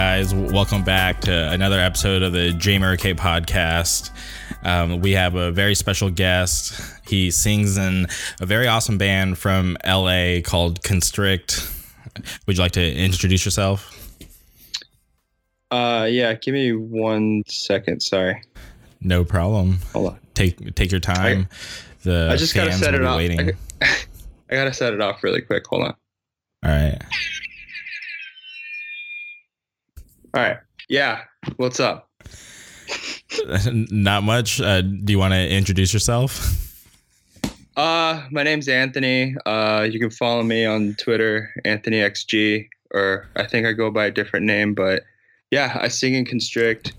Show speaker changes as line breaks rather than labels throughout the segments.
Guys, welcome back to another episode of the J Murray podcast. Um, we have a very special guest. He sings in a very awesome band from LA called Constrict. Would you like to introduce yourself?
Uh, yeah. Give me one second. Sorry.
No problem.
Hold on.
Take take your time. the
I just gotta set it off.
Waiting.
I, I gotta set it off really quick. Hold on.
All right.
All right. Yeah. What's up?
Not much. Uh, do you want to introduce yourself?
Uh, my name's Anthony. Uh, you can follow me on Twitter, AnthonyXG, or I think I go by a different name, but yeah, I sing in Constrict.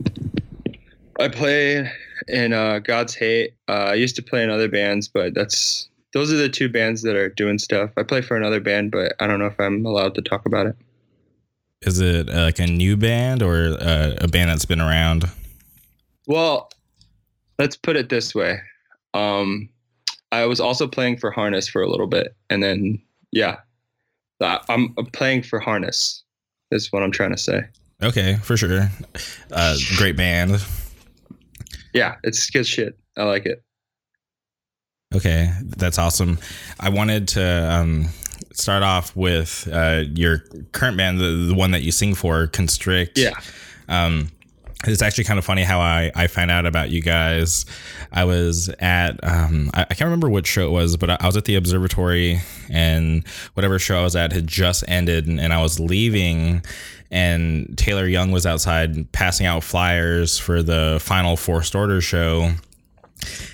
I play in uh, God's Hate. Uh, I used to play in other bands, but that's those are the two bands that are doing stuff. I play for another band, but I don't know if I'm allowed to talk about it.
Is it uh, like a new band or uh, a band that's been around?
Well, let's put it this way. Um, I was also playing for Harness for a little bit, and then yeah, I'm I'm playing for Harness. Is what I'm trying to say.
Okay, for sure. Uh, great band.
Yeah, it's good shit. I like it.
Okay, that's awesome. I wanted to um, start off with uh, your current band, the, the one that you sing for, Constrict.
Yeah.
Um, it's actually kind of funny how I, I found out about you guys. I was at, um, I, I can't remember what show it was, but I, I was at the observatory and whatever show I was at had just ended and, and I was leaving and Taylor Young was outside passing out flyers for the final Forced Order show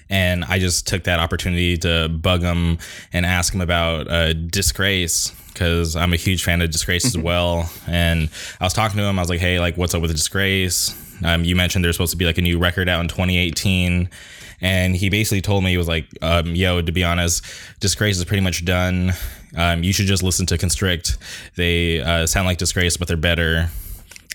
and I just took that opportunity to bug him and ask him about uh, Disgrace because I'm a huge fan of Disgrace as well. And I was talking to him. I was like, "Hey, like, what's up with Disgrace? Um, you mentioned there's supposed to be like a new record out in 2018." And he basically told me he was like, um, "Yo, to be honest, Disgrace is pretty much done. Um, you should just listen to Constrict. They uh, sound like Disgrace, but they're better."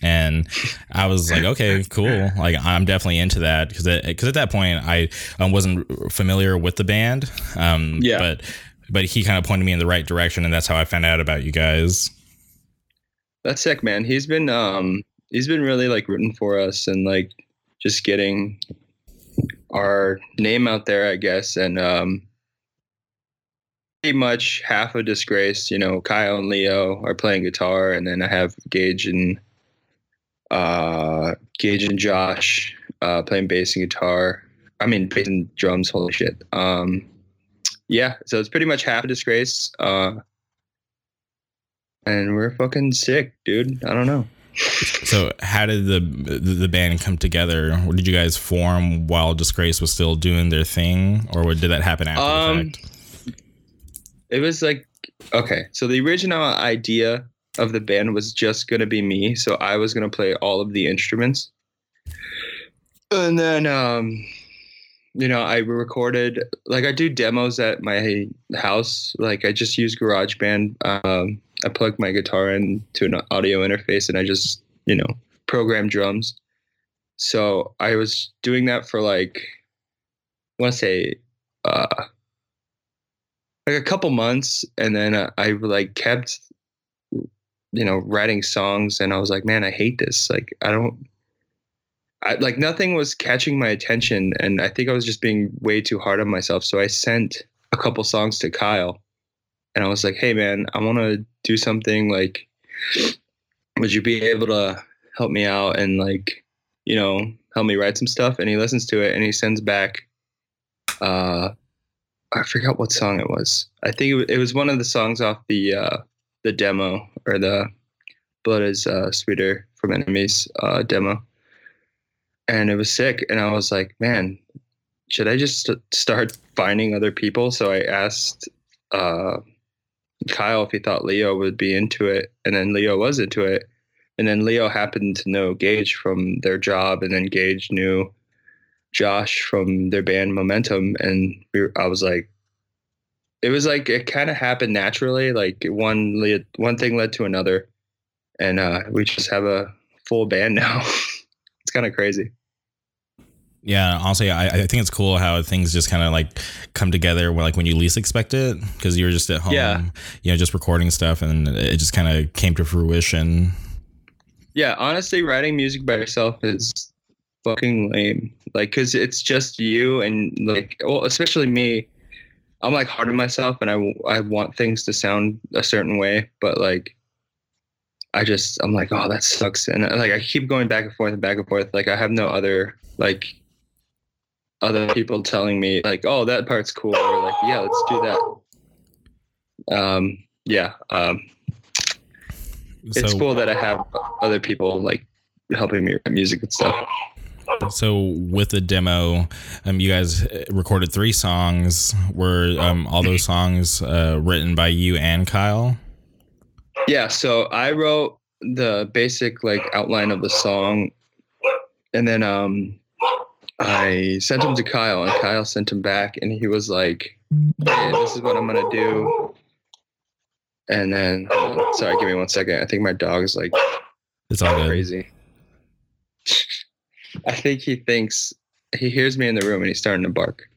And I was like, okay, cool. Like I'm definitely into that because because at that point I um, wasn't familiar with the band. Um,
Yeah.
But but he kind of pointed me in the right direction, and that's how I found out about you guys.
That's sick, man. He's been um he's been really like rooting for us and like just getting our name out there, I guess. And um pretty much half a disgrace, you know, Kyle and Leo are playing guitar and then I have Gage and uh Gage and Josh uh playing bass and guitar. I mean bass and drums, holy shit. Um yeah, so it's pretty much half a disgrace. Uh and we're fucking sick, dude. I don't know.
So how did the the, band come together? Or did you guys form while Disgrace was still doing their thing, or what- did that happen after
Um,
the fact?
It was like okay, so the original idea of the band was just gonna be me, so I was gonna play all of the instruments, and then um, you know I recorded like I do demos at my house, like I just use GarageBand. Um, I plug my guitar into an audio interface, and I just you know program drums. So I was doing that for like I want to say uh like a couple months and then uh, i like kept you know writing songs and i was like man i hate this like i don't I, like nothing was catching my attention and i think i was just being way too hard on myself so i sent a couple songs to kyle and i was like hey man i want to do something like would you be able to help me out and like you know help me write some stuff and he listens to it and he sends back uh I forgot what song it was. I think it, it was one of the songs off the uh, the demo or the Blood is uh, Sweeter from Enemies uh, demo, and it was sick. And I was like, man, should I just st- start finding other people? So I asked uh, Kyle if he thought Leo would be into it, and then Leo was into it. And then Leo happened to know Gage from their job, and then Gage knew Josh from their band Momentum, and we I was like, it was like it kind of happened naturally. Like one led, one thing led to another, and uh, we just have a full band now. it's kind of crazy.
Yeah, honestly, I, I think it's cool how things just kind of like come together when like when you least expect it because you were just at home,
Yeah.
you know, just recording stuff and it just kind of came to fruition.
Yeah, honestly, writing music by yourself is fucking lame. Like, cause it's just you and like, well, especially me. I'm like hard on myself, and I I want things to sound a certain way, but like, I just I'm like, oh, that sucks, and like I keep going back and forth and back and forth. Like I have no other like other people telling me like, oh, that part's cool, or like, yeah, let's do that. Um, yeah, um, it's cool that I have other people like helping me write music and stuff.
So with the demo, um, you guys recorded three songs. Were um, all those songs uh, written by you and Kyle?
Yeah, so I wrote the basic like outline of the song, and then um, I sent him to Kyle, and Kyle sent him back, and he was like, "Hey, this is what I'm gonna do." And then, sorry, give me one second. I think my dog is like
It's all good.
crazy. I think he thinks he hears me in the room and he's starting to bark.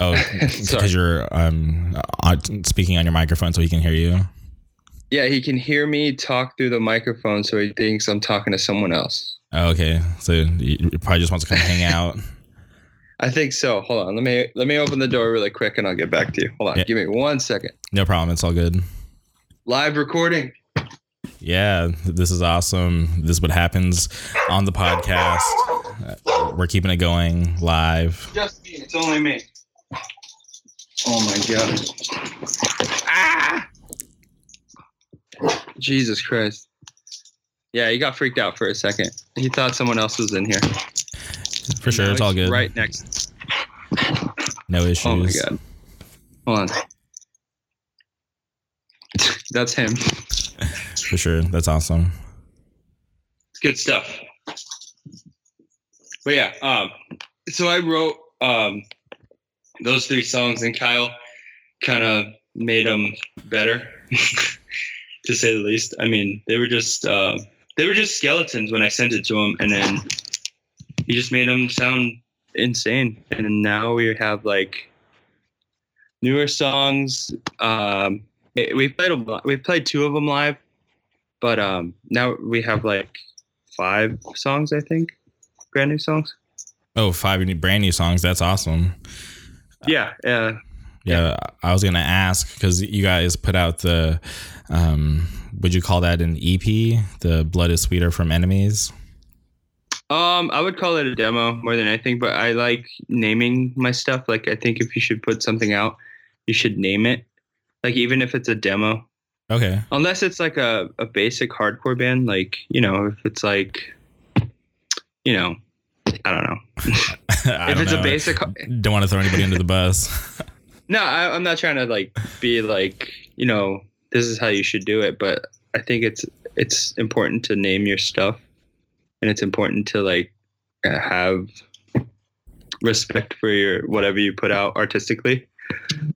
Oh, because you're um, speaking on your microphone so he can hear you.
Yeah, he can hear me talk through the microphone, so he thinks I'm talking to someone else.
Oh, okay, so he probably just wants to come hang out.
I think so. Hold on. Let me let me open the door really quick and I'll get back to you. Hold on.
Yeah.
Give me one second.
No problem. It's all good.
Live recording.
Yeah, this is awesome. This is what happens on the podcast. Uh, We're keeping it going live.
Just me. It's only me. Oh my god. Ah! Jesus Christ. Yeah, he got freaked out for a second. He thought someone else was in here.
For sure, it's all good.
Right next.
No issues.
Oh my god. Hold on. That's him.
For sure, that's awesome.
good stuff. But yeah, um, so I wrote um, those three songs, and Kyle kind of made them better, to say the least. I mean, they were just uh, they were just skeletons when I sent it to him, and then he just made them sound insane. And now we have like newer songs. Um, we played a, we played two of them live, but um, now we have like five songs, I think, brand new songs.
Oh, five new- brand new songs. That's awesome.
Yeah, uh,
Yeah, I was gonna ask because you guys put out the, um, would you call that an EP? The Blood is Sweeter from Enemies.
um, I would call it a demo more than anything, but I like naming my stuff. Like, I think if you should put something out, you should name it. Like, even if it's a demo,
Okay.
unless it's like a, a basic hardcore band, like you know, if it's like, you know, I don't know.
I
if
don't
it's
know.
a basic,
Don't want to throw anybody under the bus.
No, I, I'm not trying to like be like you know this is how you should do it, but I think it's it's important to name your stuff, and it's important to like have respect for your whatever you put out artistically.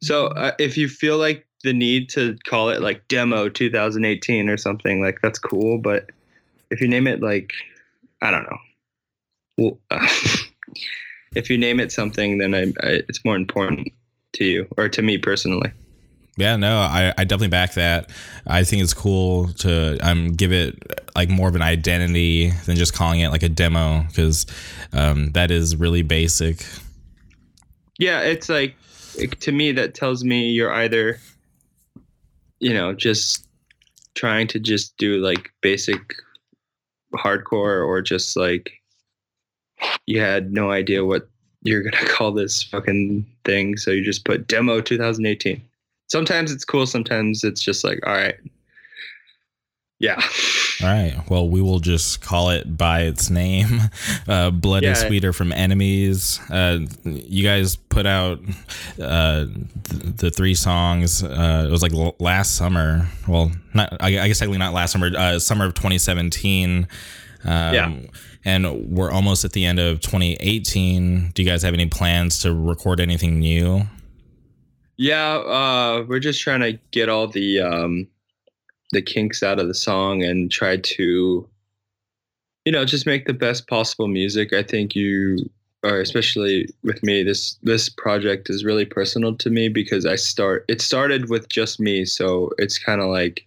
So uh, if you feel like the need to call it like demo 2018 or something like that's cool, but if you name it like I don't know, well, uh, if you name it something, then I, I, it's more important to you or to me personally.
Yeah, no, I, I definitely back that. I think it's cool to um give it like more of an identity than just calling it like a demo because um, that is really basic.
Yeah, it's like to me that tells me you're either you know just trying to just do like basic hardcore or just like you had no idea what you're to call this fucking thing so you just put demo 2018. Sometimes it's cool, sometimes it's just like all right. Yeah.
All right. Well, we will just call it by its name. Uh, Blood is
Yeah.
Sweeter from Enemies. Uh, you guys put out uh, th- the three songs. Uh, it was like l- last summer. Well, not I, I guess technically not last summer. Uh, summer of 2017. Um,
Yeah.
And we're almost at the end of 2018. Do you guys have any plans to record anything new?
Yeah, uh, we're just trying to get all the um, the kinks out of the song and try to, you know, just make the best possible music. I think you, or especially with me, this this project is really personal to me because I start. It started with just me, so it's kind of like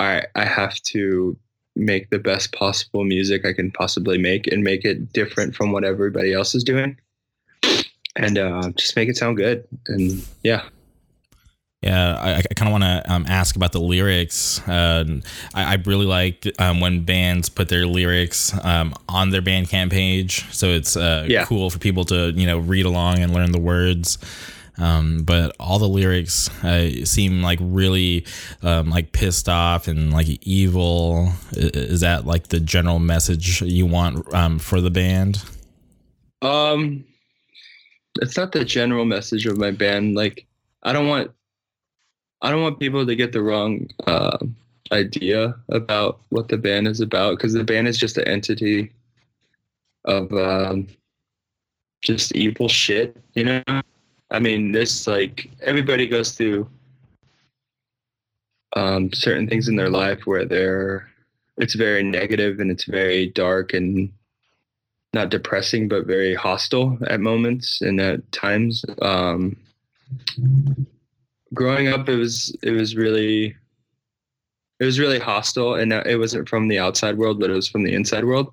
I I have to make the best possible music I can possibly make and make it different from what everybody else is doing, and uh, just make it sound good. And yeah,
yeah, I, I kind of want to um, ask about the lyrics. Uh, I, I, really like um, when bands put their lyrics um, on their Bandcamp page, so it's uh, yeah. cool for people to you know read along and learn the words. Um, but all the lyrics uh, seem like really um, like pissed off and like evil. Is that like the general message you want um, for the band?
Um, it's not the general message of my band. Like, I don't want I don't want people to get the wrong uh, idea about what the band is about because the band is just an entity of um, just evil shit, you know? I mean, this like everybody goes through um, certain things in their life where they're it's very negative and it's very dark and not depressing but very hostile at moments and at times. Um, growing up, it was it was really it was really hostile, and it wasn't from the outside world, but it was from the inside world.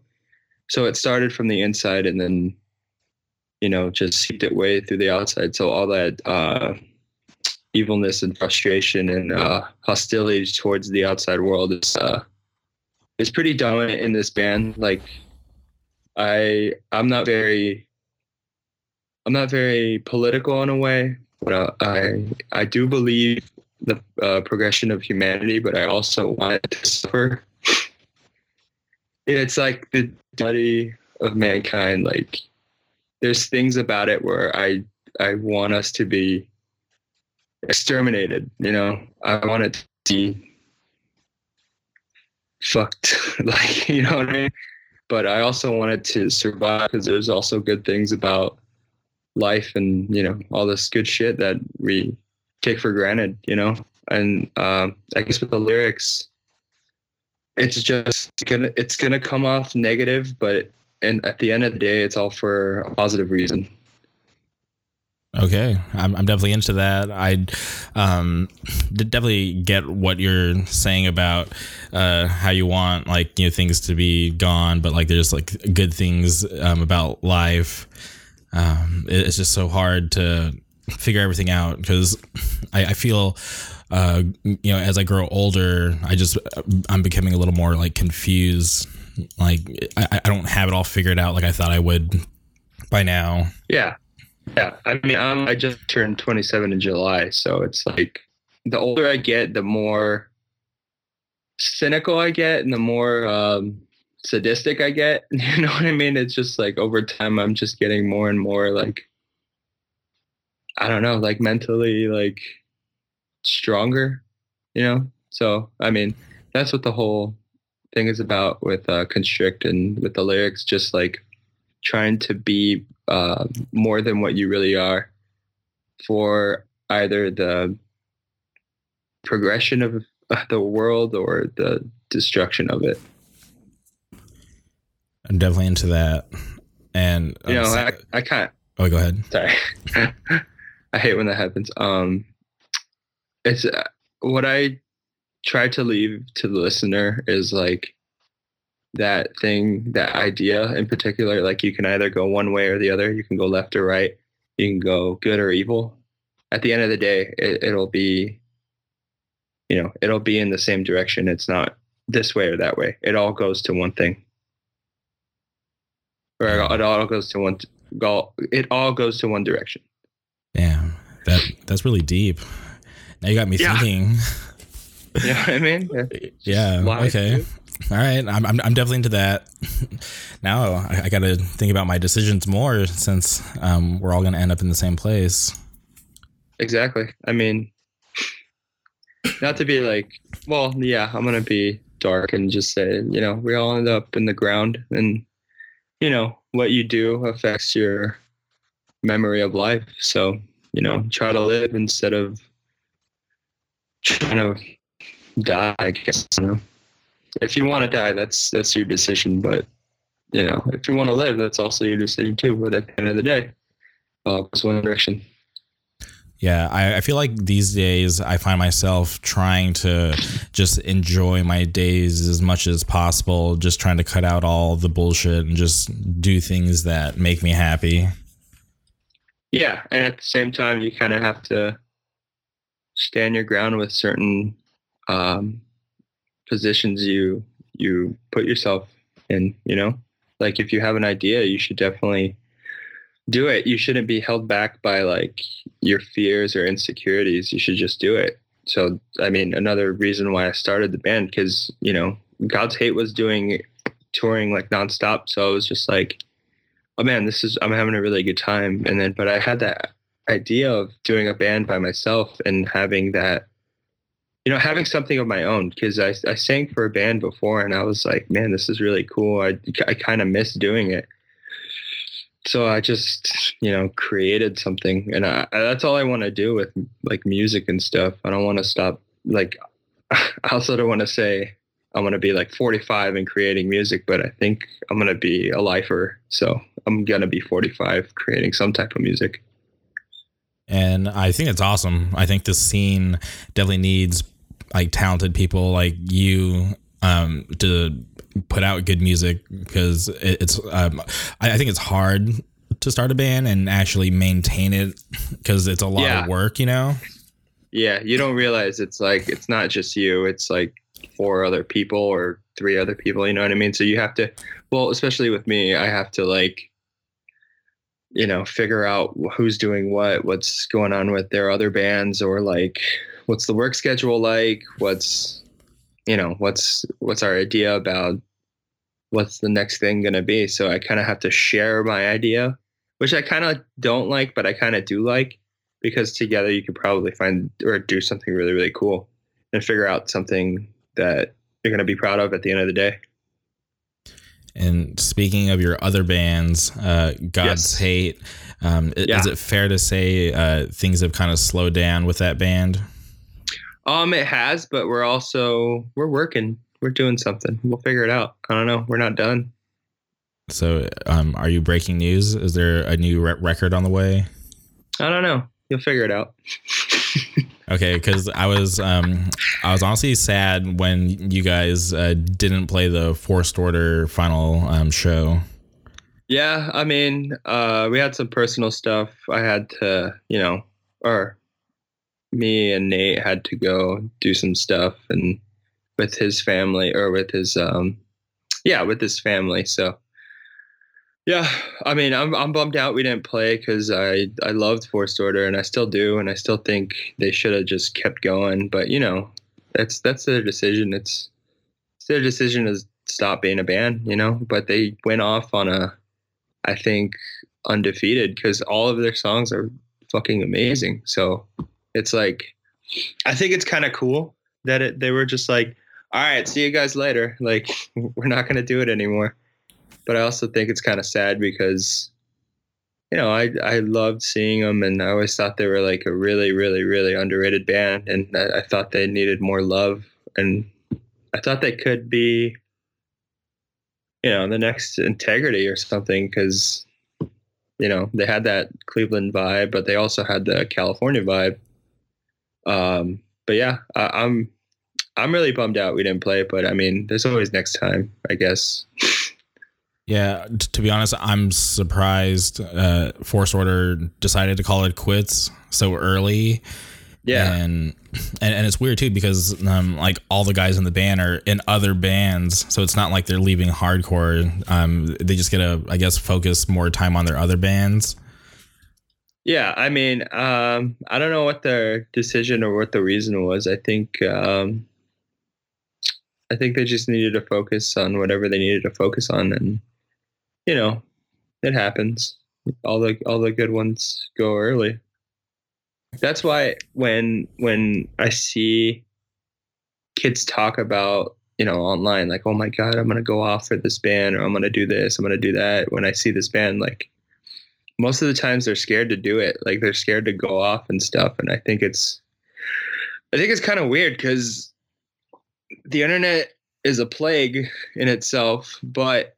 So it started from the inside, and then you know just seeped its way through the outside. So all that uh, evilness and frustration and uh, hostility towards the outside world is uh, is pretty dominant in this band. Like I I'm not very I'm not very political in a way, but uh, I I do believe the uh, progression of humanity, but I also want it to suffer. it's like the study of mankind. Like there's things about it where I I want us to be exterminated. You know, I want it to be fucked. like you know what I mean. But I also want it to survive because there's also good things about life and you know all this good shit that we take for granted you know? And um, i guess with the lyrics it's just gonna it's gonna come off negative but and at the end of the day it's all for a positive reason.
Okay, I'm, I'm definitely into that. I um, definitely get what you're saying about uh, how you want like you know things to be gone, but like there's like good things um, about life um, it's just so hard to figure everything out because I, I, feel uh, you know as I grow older, I just I'm becoming a little more like confused. Like I, I don't have it all figured out like I thought I would by now.
Yeah, yeah. I mean, um, I just turned 27 in July, so it's like the older I get, the more cynical I get, and the more um, sadistic I get. You know what I mean? It's just like over time, I'm just getting more and more like, I don't know, like mentally like stronger, you know? So, I mean, that's what the whole thing is about with uh, Constrict and with the lyrics, just like trying to be uh, more than what you really are for either the progression of the world or the destruction of it.
I'm definitely into that. And
you know, I, I can't.
Oh, go ahead.
Sorry. I hate when that happens. Um, it's uh, what I try to leave to the listener is like that thing, that idea in particular. Like you can either go one way or the other. You can go left or right. You can go good or evil. At the end of the day, it, it'll be, you know, it'll be in the same direction. It's not this way or that way. It all goes to one thing or it all goes to one go it all goes to one direction.
Damn. That that's really deep. Now you got me yeah. thinking.
You know what i mean?
Yeah, yeah okay. All right I'm, I'm, I'm definitely into that. Now i, I got to think about my decisions more since um, we're all going to end up in the same place.
Exactly. I mean not to be like well yeah i'm going to be dark and just say you know we all end up in the ground and you know what you do affects your memory of life. So you know try to live instead of trying to die i guess you know. If you want to die that's that's your decision but you know if you want to live that's also your decision too but at the end of the day uh, it's one direction
Yeah, I, I feel like these days I find myself trying to just enjoy my days as much as possible, just trying to cut out all the bullshit and just do things that make me happy.
Yeah, and at the same time, you kind of have to stand your ground with certain um, positions you you put yourself in. You know, like if you have an idea, you should definitely do it. You shouldn't be held back by like your fears or insecurities. You should just do it. So, I mean, another reason why I started the band because you know God's Hate was doing touring like nonstop. So I was just like, oh man, this is I'm having a really good time. And then, but I had that idea of doing a band by myself and having that, you know, having something of my own because I I sang for a band before and I was like, man, this is really cool. I I kind of miss doing it so I just, you know, created something, and I, that's all I want to do with like music and stuff. I don't want to stop. Like, I also don't want to say I'm to be like 45 and creating music, but I think I'm to be a lifer. So I'm to be 45 creating some type of music.
And I think it's awesome. I think this scene definitely needs like talented people like you um, to put out good music because it's um, I, I, think it's hard to start a band and actually maintain it because it's a lot yeah. of work, you know.
Yeah, you don't realize it's like it's not just you; it's like four other people or three other people. You know what I mean? So you have to, well, especially with me, I have to like, you know, figure out who's doing what, what's going on with their other bands, or like, what's the work schedule like, what's you know what's what's our idea about what's the next thing going to be so i kind of have to share my idea which i kind of don't like but i kind of do like because together you could probably find or do something really really cool and figure out something that you're going to be proud of at the end of the day
and speaking of your other bands uh, god's yes. hate um, yeah. is it fair to say uh, things have kind of slowed down with that band
um, it has, but we're also we're working. We're doing something. We'll figure it out. I don't know. We're not done.
So, um, are you breaking news? Is there a new re- record on the way?
I don't know. You'll figure it out.
okay, because I was um, I was honestly sad when you guys uh, didn't play the Forced Order final um, show.
Yeah, I mean, uh, we had some personal stuff. I had to, you know, or me and Nate had to go do some stuff and with his family or with his um yeah with his family. So yeah i mean i'm, I'm bummed out we didn't play because i i loved forced order and i still do and i still think they should have just kept going. But you know that's that's their decision. It's, it's their decision to stop being a band you know? But they went off on a i think undefeated because all of their songs are fucking amazing. So it's like I think it's kind of cool that it, they were just like, all right, see you guys later. Like we're not going to do it anymore. But I also think it's kind of sad because you know, I I loved seeing them, and I always thought they were like a really, really, really underrated band, and I, I thought they needed more love, and I thought they could be, you know, the next Integrity or something, because you know they had that Cleveland vibe, but they also had the California vibe, um, but yeah, I, I'm I'm really bummed out we didn't play, but I mean, there's always next time, I guess.
yeah, t- to be honest, I'm surprised uh, Forced Order decided to call it quits so early.
Yeah,
and and, and it's weird too because um, like all the guys in the band are in other bands, so it's not like they're leaving hardcore. Um, they just get to, I guess, focus more time on their other bands.
Yeah, I mean, um, I don't know what their decision or what the reason was. I think um, I think they just needed to focus on whatever they needed to focus on, and you know, it happens. All the all the good ones go early. That's why when when I see kids talk about you know online like oh my god i'm gonna go off for this band or i'm gonna do this i'm gonna do that when i see this band like most of the times they're scared to do it. Like they're scared to go off and stuff. And I think it's, I think it's kind of weird because the internet is a plague in itself, but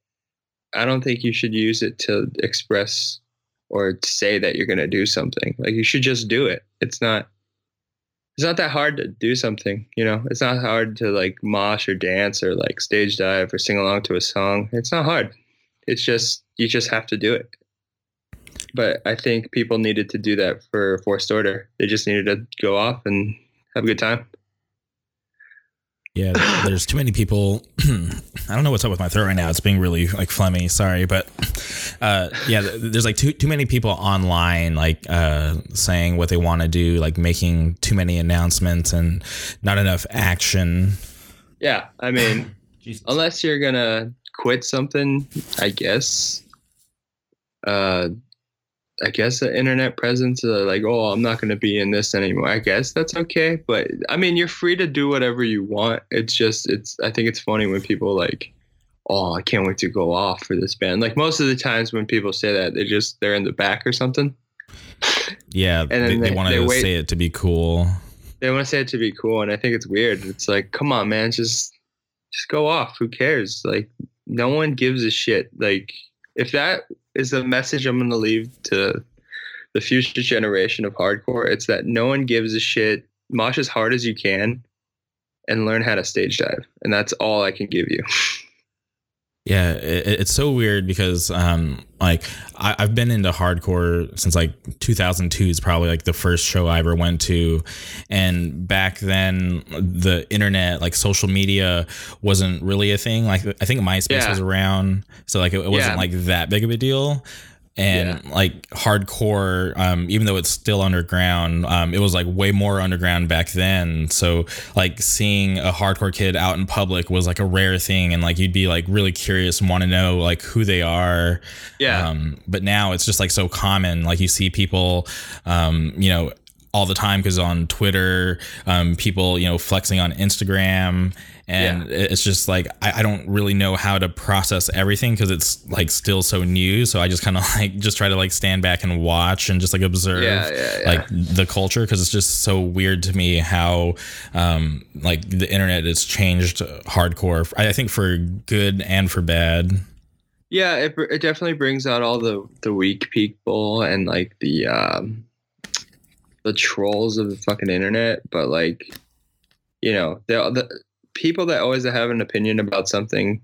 I don't think you should use it to express or to say that you're going to do something. Like you should just do it. It's not it's not that hard to do something, you know. It's not hard to like mosh or dance or like stage dive or sing along to a song. It's not hard. It's just you just have to do it. But I think people needed to do that for Forced Order. They just needed to go off and have a good time.
Yeah, there's too many people. I don't know what's up with my throat right now. It's being really like phlegmy. Sorry, but uh, yeah, there's like too too many people online like uh, saying what they want to do, like making too many announcements and not enough action.
Yeah, I mean, unless you're gonna quit something, I guess. Uh, I guess the internet presence, uh, like, oh, I'm not going to be in this anymore. I guess that's okay. But I mean, you're free to do whatever you want. It's just, it's, I think it's funny when people like, oh, I can't wait to go off for this band. Like most of the times when people say that, they just, they're in the back or something.
Yeah. and they, they, they want to say it to be cool.
They want to say it to be cool. And I think it's weird. It's like, come on, man, just, just go off. Who cares? Like, no one gives a shit. Like, if that is the message I'm going to leave to the future generation of hardcore. It's that no one gives a shit. Mosh as hard as you can and learn how to stage dive. And that's all I can give you.
Yeah, it, it's so weird because um, like I, have been into hardcore since like 2002 is probably like the first show I ever went to, and back then the internet like social media wasn't really a thing. Like I think MySpace yeah. was around, so like it, it wasn't yeah. like that big of a deal and yeah. like hardcore um, even though it's still underground um, it was like way more underground back then. So like seeing a hardcore kid out in public was like a rare thing. And like you'd be like really curious and want to know like who they are.
Yeah.
Um, but now it's just like so common. Like you see people um, you know all the time because on Twitter, um, people you know flexing on Instagram, and yeah. it's just like I, I, don't really know how to process everything because it's like still so new. So I just kind of like just try to like stand back and watch and just like observe yeah, yeah, like the culture because it's just so weird to me how um, like the internet has changed hardcore. I think for good and for bad.
Yeah, it, it definitely brings out all the the weak people and like the um, the trolls of the fucking internet. But like, you know, the the people that always have an opinion about something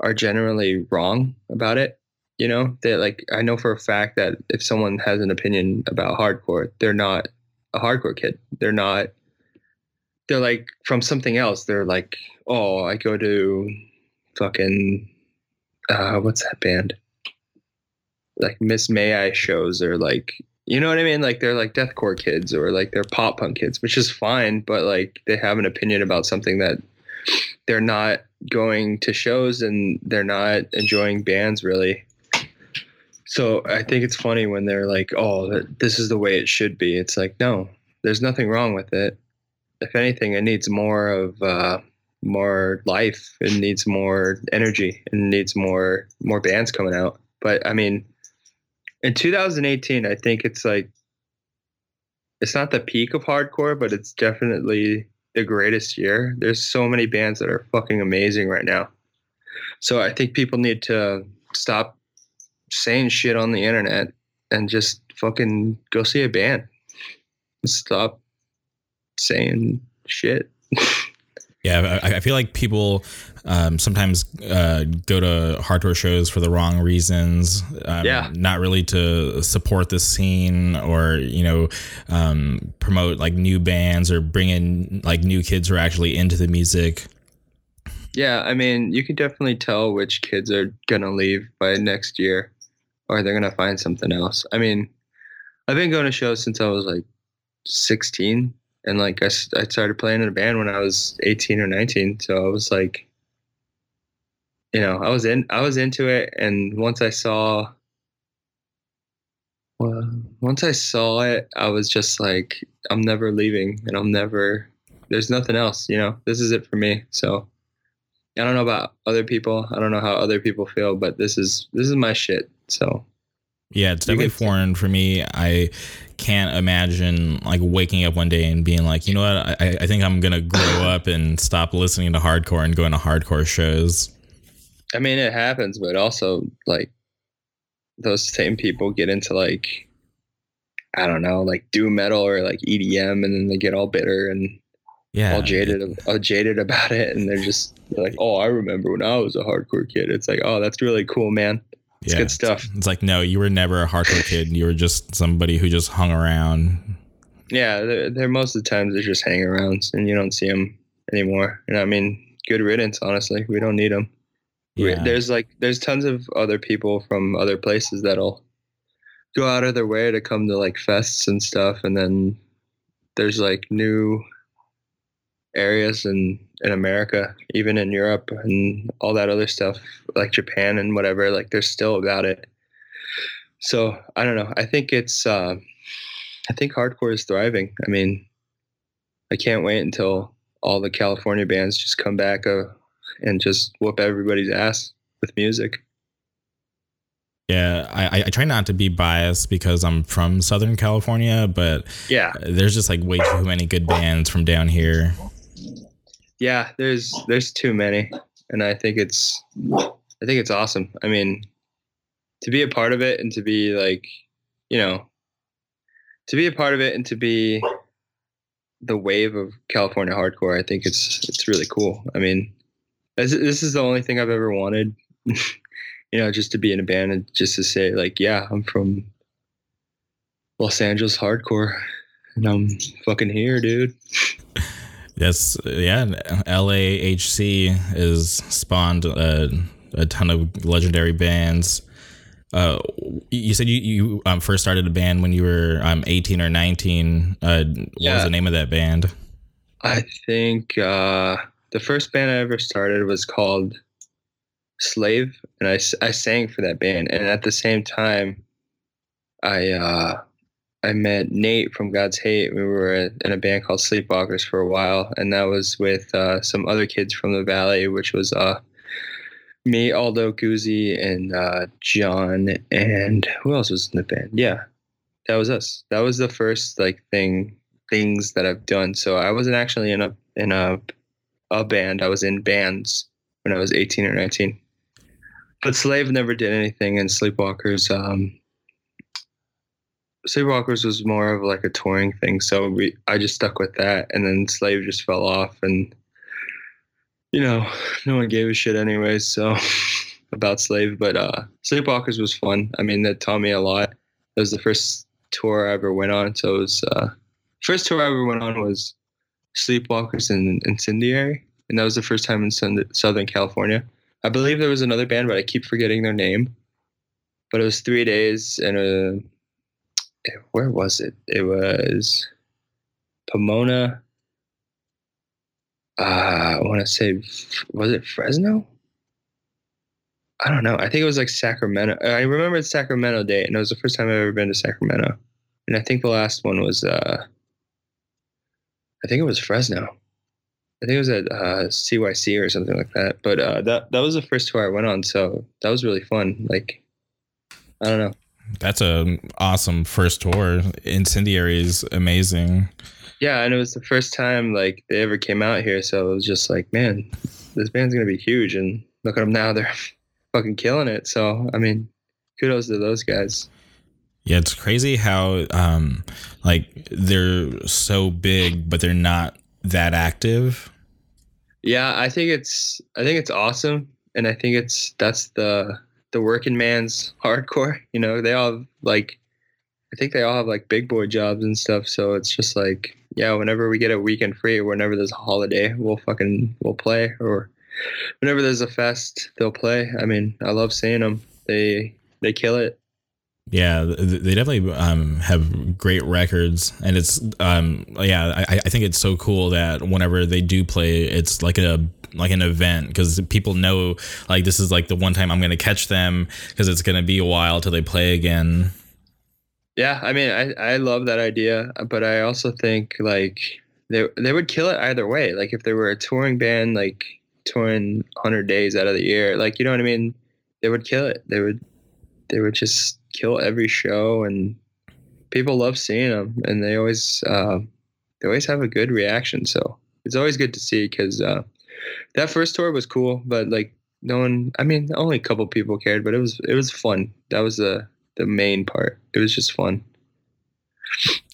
are generally wrong about it. You know, they like I know for a fact that if someone has an opinion about hardcore, they're not a hardcore kid. They're not they're like from something else. They're like, oh, I go to fucking uh what's that band? Like Miss May I shows or like you know what I mean? Like they're like deathcore kids or like they're pop punk kids, which is fine, but like they have an opinion about something that they're not going to shows and they're not enjoying bands really. So I think it's funny when they're like, "Oh, this is the way it should be." It's like, no, there's nothing wrong with it. If anything, it needs more of uh, more life. It needs more energy. It needs more more bands coming out. But I mean, in 2018, I think it's like it's not the peak of hardcore, but it's definitely the greatest year. There's so many bands that are fucking amazing right now. So I think people need to stop saying shit on the internet and just fucking go see a band. Stop saying shit.
Yeah, I, I feel like people um, sometimes uh, go to hardcore shows for the wrong reasons. Um,
yeah,
not really to support the scene or you know um, promote like new bands or bring in like new kids who are actually into the music.
Yeah, I mean, you can definitely tell which kids are gonna leave by next year, or they're gonna find something else. I mean, I've been going to shows since I was like 16 and like I, I started playing in a band when I was 18 or 19 so I was like you know I was in I was into it and once I saw well, once I saw it I was just like I'm never leaving and I'm never there's nothing else you know this is it for me so I don't know about other people I don't know how other people feel but this is this is my shit so
yeah, it's definitely foreign for me. I can't imagine like waking up one day and being like, you know what, I, I think I'm gonna grow up and stop listening to hardcore and going to hardcore shows.
I mean, it happens, but also like those same people get into like I don't know, like doom metal or like EDM, and then they get all bitter and
Yeah.
all jaded, all jaded about it, and they're just like, "Oh, I remember when I was a hardcore kid." It's like, "Oh, that's really cool, man. It's
Yeah.
good stuff."
It's like, no, you were never a hardcore kid. You were just somebody who just hung around.
Yeah, they're, they're most of the times they're just hanging around, and you don't see them anymore. And I mean, good riddance. Honestly, we don't need them.
Yeah.
There's like there's tons of other people from other places that'll go out of their way to come to like fests and stuff, and then there's like new areas in in America, even in Europe and all that other stuff, like Japan and whatever. Like they're still about it. So I don't know. I think it's uh, I think hardcore is thriving. I mean, I can't wait until all the California bands just come back uh, and just whoop everybody's ass with music.
Yeah, I, I- try not to be biased because I'm from Southern California, but
Yeah,
there's just like way too many good bands from down here.
yeah. There's there's too many, and I think it's I think it's awesome. I mean, to be a part of it and to be like, you know, to be a part of it and to be the wave of California hardcore, I think it's it's really cool. I mean, this, this is the only thing I've ever wanted. you know, just to be in a band and just to say like, yeah, I'm from Los Angeles hardcore, and I'm fucking here, dude.
Yes, yeah. LAHC is spawned a, a ton of legendary bands. Uh, you said you you um, first started a band when you were um 18 or 19. Uh, what was the name of that band?
I think uh, the first band I ever started was called Slave, and I, I sang for that band. And at the same time, I uh, I met Nate from God's Hate. We were in a band called Sleepwalkers for a while, and that was with uh, some other kids from the Valley, which was uh, me, Aldo Guzzi, and uh, John, and who else was in the band? Yeah, that was us. That was the first like thing things that I've done. So I wasn't actually in a in a a band. I was in bands when I was 18 or 19. But Slave never did anything, and Sleepwalkers. Um, Sleepwalkers was more of like a touring thing, so we I just stuck with that, and then Slave just fell off, and you know, no one gave a shit anyway. So about Slave, but uh, Sleepwalkers was fun. I mean, that taught me a lot. It was the first tour I ever went on, so it was uh, first tour I ever went on was Sleepwalkers and Incendiary, and that was the first time in Southern California. I believe there was another band, but I keep forgetting their name. But it was three days, and uh, where was it? It was Pomona. Uh, I want to say, was it Fresno? I don't know. I think it was like Sacramento. I remember it's Sacramento Day, and it was the first time I've ever been to Sacramento. And I think the last one was, uh, I think it was Fresno. I think it was at uh, CYC or something like that. But uh, that that was the first tour I went on, so that was really fun. Like, I don't know.
That's a awesome first tour. Incendiary is amazing.
Yeah, and it was the first time like they ever came out here, so it was just like, man, this band's gonna be huge. And look at them now; they're fucking killing it. So I mean, kudos to those guys.
Yeah, it's crazy how um like they're so big, but they're not that active.
Yeah, I think it's I think it's awesome, and I think it's that's the the working man's hardcore. You know, they all like I think they all have like big boy jobs and stuff. So it's just like yeah, whenever we get a weekend free, or whenever there's a holiday, we'll fucking we'll play, or whenever there's a fest, they'll play. I mean, I love seeing them. They they kill it.
Yeah, they definitely um, have great records, and it's um, yeah, I, I think it's so cool that whenever they do play, it's like a like an event because people know like this is like the one time I'm gonna catch them because it's gonna be a while till they play again.
Yeah, I mean, I, I love that idea, but I also think like they they would kill it either way. Like if they were a touring band, like touring hundred days out of the year, like you know what I mean, they would kill it. They would they would just kill every show, and people love seeing them, and they always uh, they always have a good reaction. So it's always good to see because uh, that first tour was cool, but like no one. I mean, only a couple people cared, but it was it was fun. That was the the main part. It was just fun.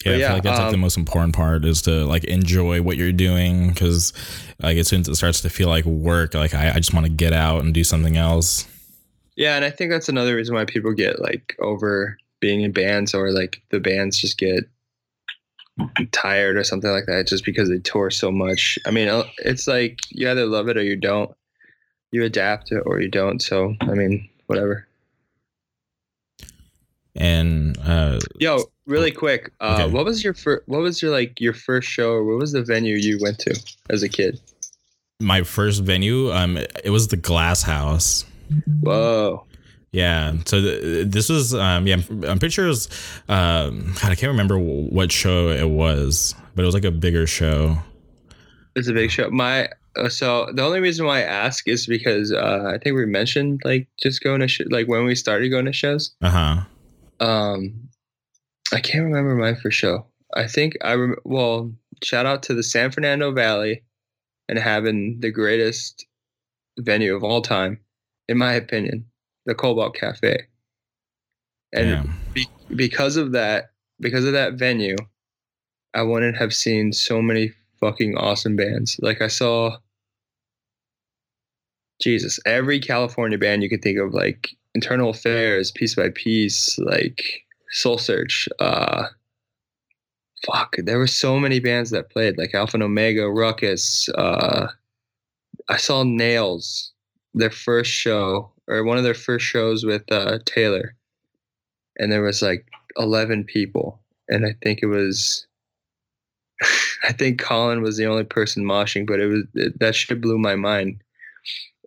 Yeah, I
yeah,
feel like that's like the
um,
most important part is to like enjoy what you're doing because like as soon as it starts to feel like work, like I, I just want to get out and do something else.
Yeah, and I think that's another reason why people get like over being in bands or like the bands just get tired or something like that just because they tour so much. I mean, it's like you either love it or you don't. You adapt it or you don't. So, I mean, whatever.
And uh,
Yo, really quick, uh,
Okay.
what was your fir- what was your like your first show or what was the venue you went to as a kid?
my first venue, um, it was the Glass House.
Whoa.
Yeah. So th- this was, um, yeah, I'm, pretty sure it was, um, God, I can't remember what show it was, but it was like a bigger show.
It's a big show. My uh, so the only reason why I ask is because uh, I think we mentioned like just going to sh- like when we started going to shows.
Uh huh.
Um, I can't remember my first show. I think I rem- well, shout out to the San Fernando Valley and having the greatest venue of all time, in my opinion, the Cobalt Cafe. And be- because of that, because of that venue, I wouldn't have seen so many fucking awesome bands. Like I saw Jesus, every California band you could think of, like Internal Affairs, Piece by Piece, like Soul Search. Uh, fuck, there were so many bands that played, like Alpha and Omega, Ruckus. Uh, I saw Nails, their first show, or one of their first shows with uh, Taylor, and there was like eleven people, and I think it was. I think Colin was the only person moshing, but it was it, that shit blew my mind.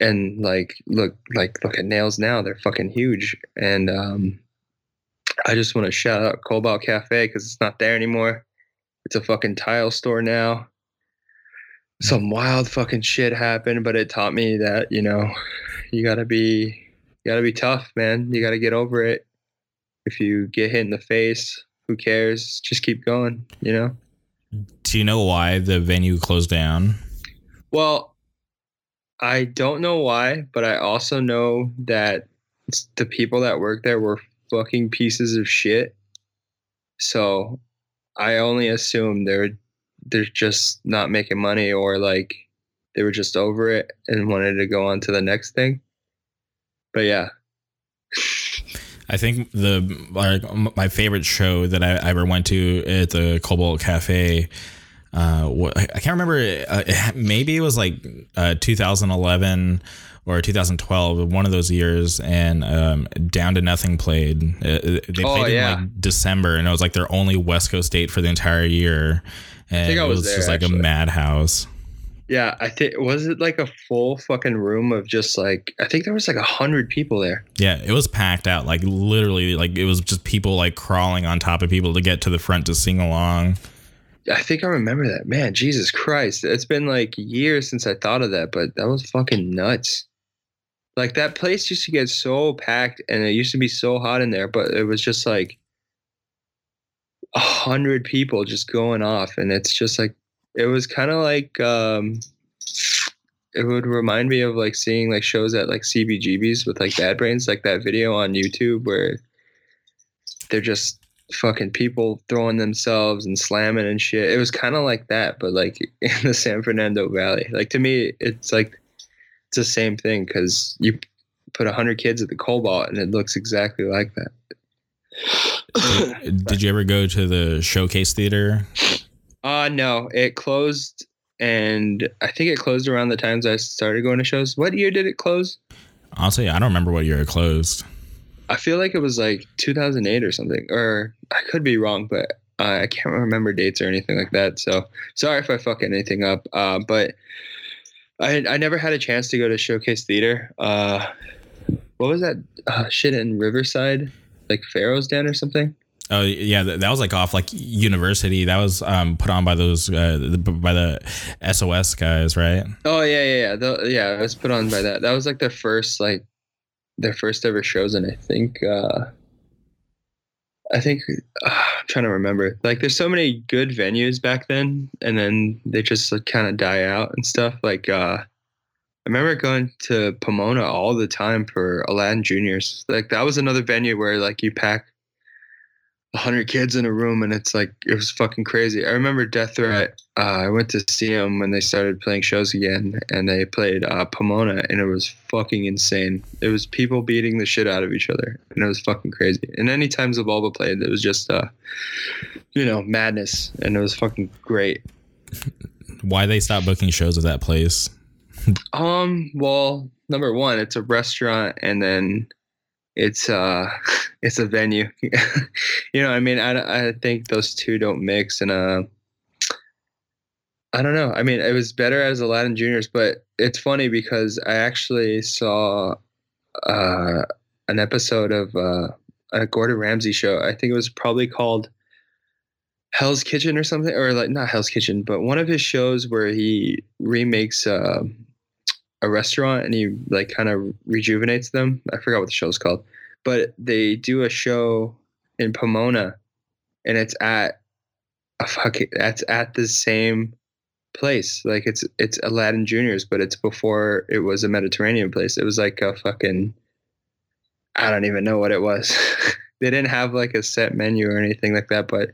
And like look like look at nails now they're fucking huge. And um i just want to shout out cobalt cafe because it's not there anymore. It's a fucking tile store now some wild fucking shit happened but it taught me that you know you gotta be you gotta be tough man you gotta get over it if you get hit in the face who cares just keep going you know
Do you know why the venue closed down?
Well, I don't know why, but I also know that the people that worked there were fucking pieces of shit. So I only assume they're they're just not making money or like they were just over it and wanted to go on to the next thing. But yeah.
I think the like my favorite show that I ever went to at the Cobalt Cafe. Uh, what, I can't remember. Uh, maybe it was like uh, 2011 or 2012, one of those years, and um, Down to Nothing played. Uh, they played
Oh,
in like December, and it was like their only West Coast date for the entire year. And
think I was
it
was
was
there,
just like
actually.
a madhouse.
Yeah, I think was it like a full fucking room of just like I think there was like a hundred people there.
Yeah, it was packed out. Like literally, like it was just people like crawling on top of people to get to the front to sing along.
I think I remember that. Man, Jesus Christ. It's been like years since I thought of that, but that was fucking nuts. Like that place used to get so packed and it used to be so hot in there, but it was just like a hundred people just going off. And it's just like it was kind of like um it would remind me of like seeing like shows at like CBGBs with like Bad Brains, like that video on YouTube where they're just fucking people throwing themselves and slamming and shit. It was kind of like that, but like in the San Fernando Valley. Like to me, it's like it's the same thing because you put hundred kids at the Cobalt and it looks exactly like that.
Did you ever go to the Showcase Theater?
Uh no, it closed, and I think it closed around the times I started going to shows. What year did it close?
Honestly, I don't remember what year it closed.
I feel like it was like 2008 or something, or I could be wrong, but uh, I can't remember dates or anything like that. So sorry if I fuck anything up. Uh, but I I never had a chance to go to Showcase Theater. Uh, what was that uh, shit in Riverside, like Pharaoh's Den or something?
Oh yeah, that, that was like off like university. That was um, put on by those uh, the- by the SOS guys, right?
Oh yeah, yeah, yeah. The, yeah, it was put on by that. That was like their first like their first ever shows, and I think uh I think uh, I'm trying to remember. Like, there's so many good venues back then, and then they just like, kind of die out and stuff. Like, uh I remember going to Pomona all the time for Aladdin Juniors. Like that was another venue where like you pack hundred kids in a room and it's like it was fucking crazy. I remember Death Threat. Uh, I went to see them when they started playing shows again, and they played uh, Pomona, and it was fucking insane. It was people beating the shit out of each other, and it was fucking crazy. And any times Bulba played, it was just, uh, you know, madness, and it was fucking great.
Why they stopped booking shows at that place?
Um. Well, number one, it's a restaurant, and then it's uh it's a venue you know i mean i, I think those two don't mix and uh i don't know i mean it was better as aladdin juniors but it's funny because i actually saw uh an episode of uh a gordon ramsay show i think it was probably called hell's kitchen or something or like not hell's kitchen but one of his shows where he remakes uh a restaurant and he like kind of rejuvenates them. I forgot what the show's called, but they do a show in Pomona, and it's at a fucking That's at the same place. Like it's it's Aladdin Juniors, but it's before it was a Mediterranean place. It was like a fucking. I don't even know what it was. they didn't have like a set menu or anything like that, but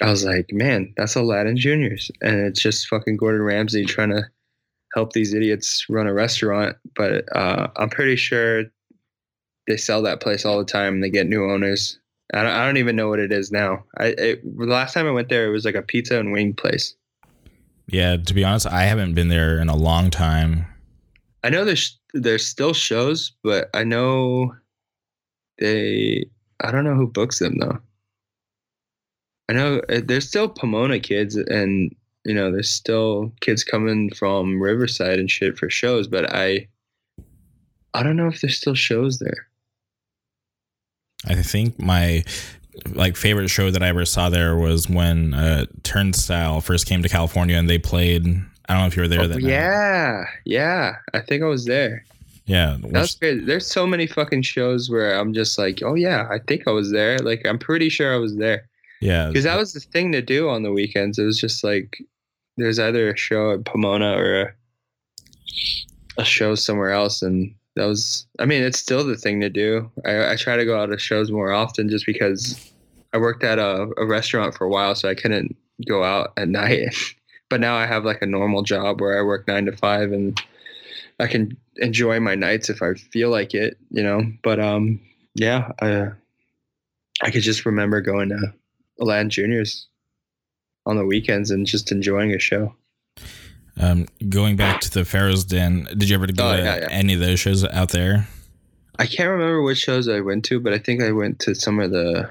I was like, man, that's Aladdin Juniors, and it's just fucking Gordon Ramsay trying to help these idiots run a restaurant. But uh, I'm pretty sure they sell that place all the time. and They get new owners. I don't, I don't even know what it is now. I it, the last time I went there, it was like a pizza and wing place.
Yeah, to be honest, I haven't been there in a long time.
I know there's there's still shows, but I know they. I don't know who books them though. I know uh, there's still Pomona kids, and you know there's still kids coming from Riverside and shit for shows, but I I don't know if there's still shows there.
I think my like favorite show that I ever saw there was when uh, Turnstile first came to California and they played. I don't know if you were there.
Oh,
that
yeah, night. yeah. I think I was there.
Yeah,
that's great. There's so many fucking shows where I'm just like, oh yeah, I think I was there. Like I'm pretty sure I was there.
Yeah,
because that was the thing to do on the weekends. It was just like there's either a show at Pomona or a, a show somewhere else, and that was i mean it's still the thing to do. I, I try to go out to shows more often just because i worked at a, a restaurant for a while so i couldn't go out at night. But now i have like a normal job where i work nine to five and i can enjoy my nights if i feel like it you know? But um yeah i i could just remember going to Aladdin Juniors on the weekends and just enjoying a show
um, going back to the Pharaoh's Den, did you ever go oh, to yeah, yeah. any of those shows out there?
I can't remember which shows I went to, but I think I went to some of the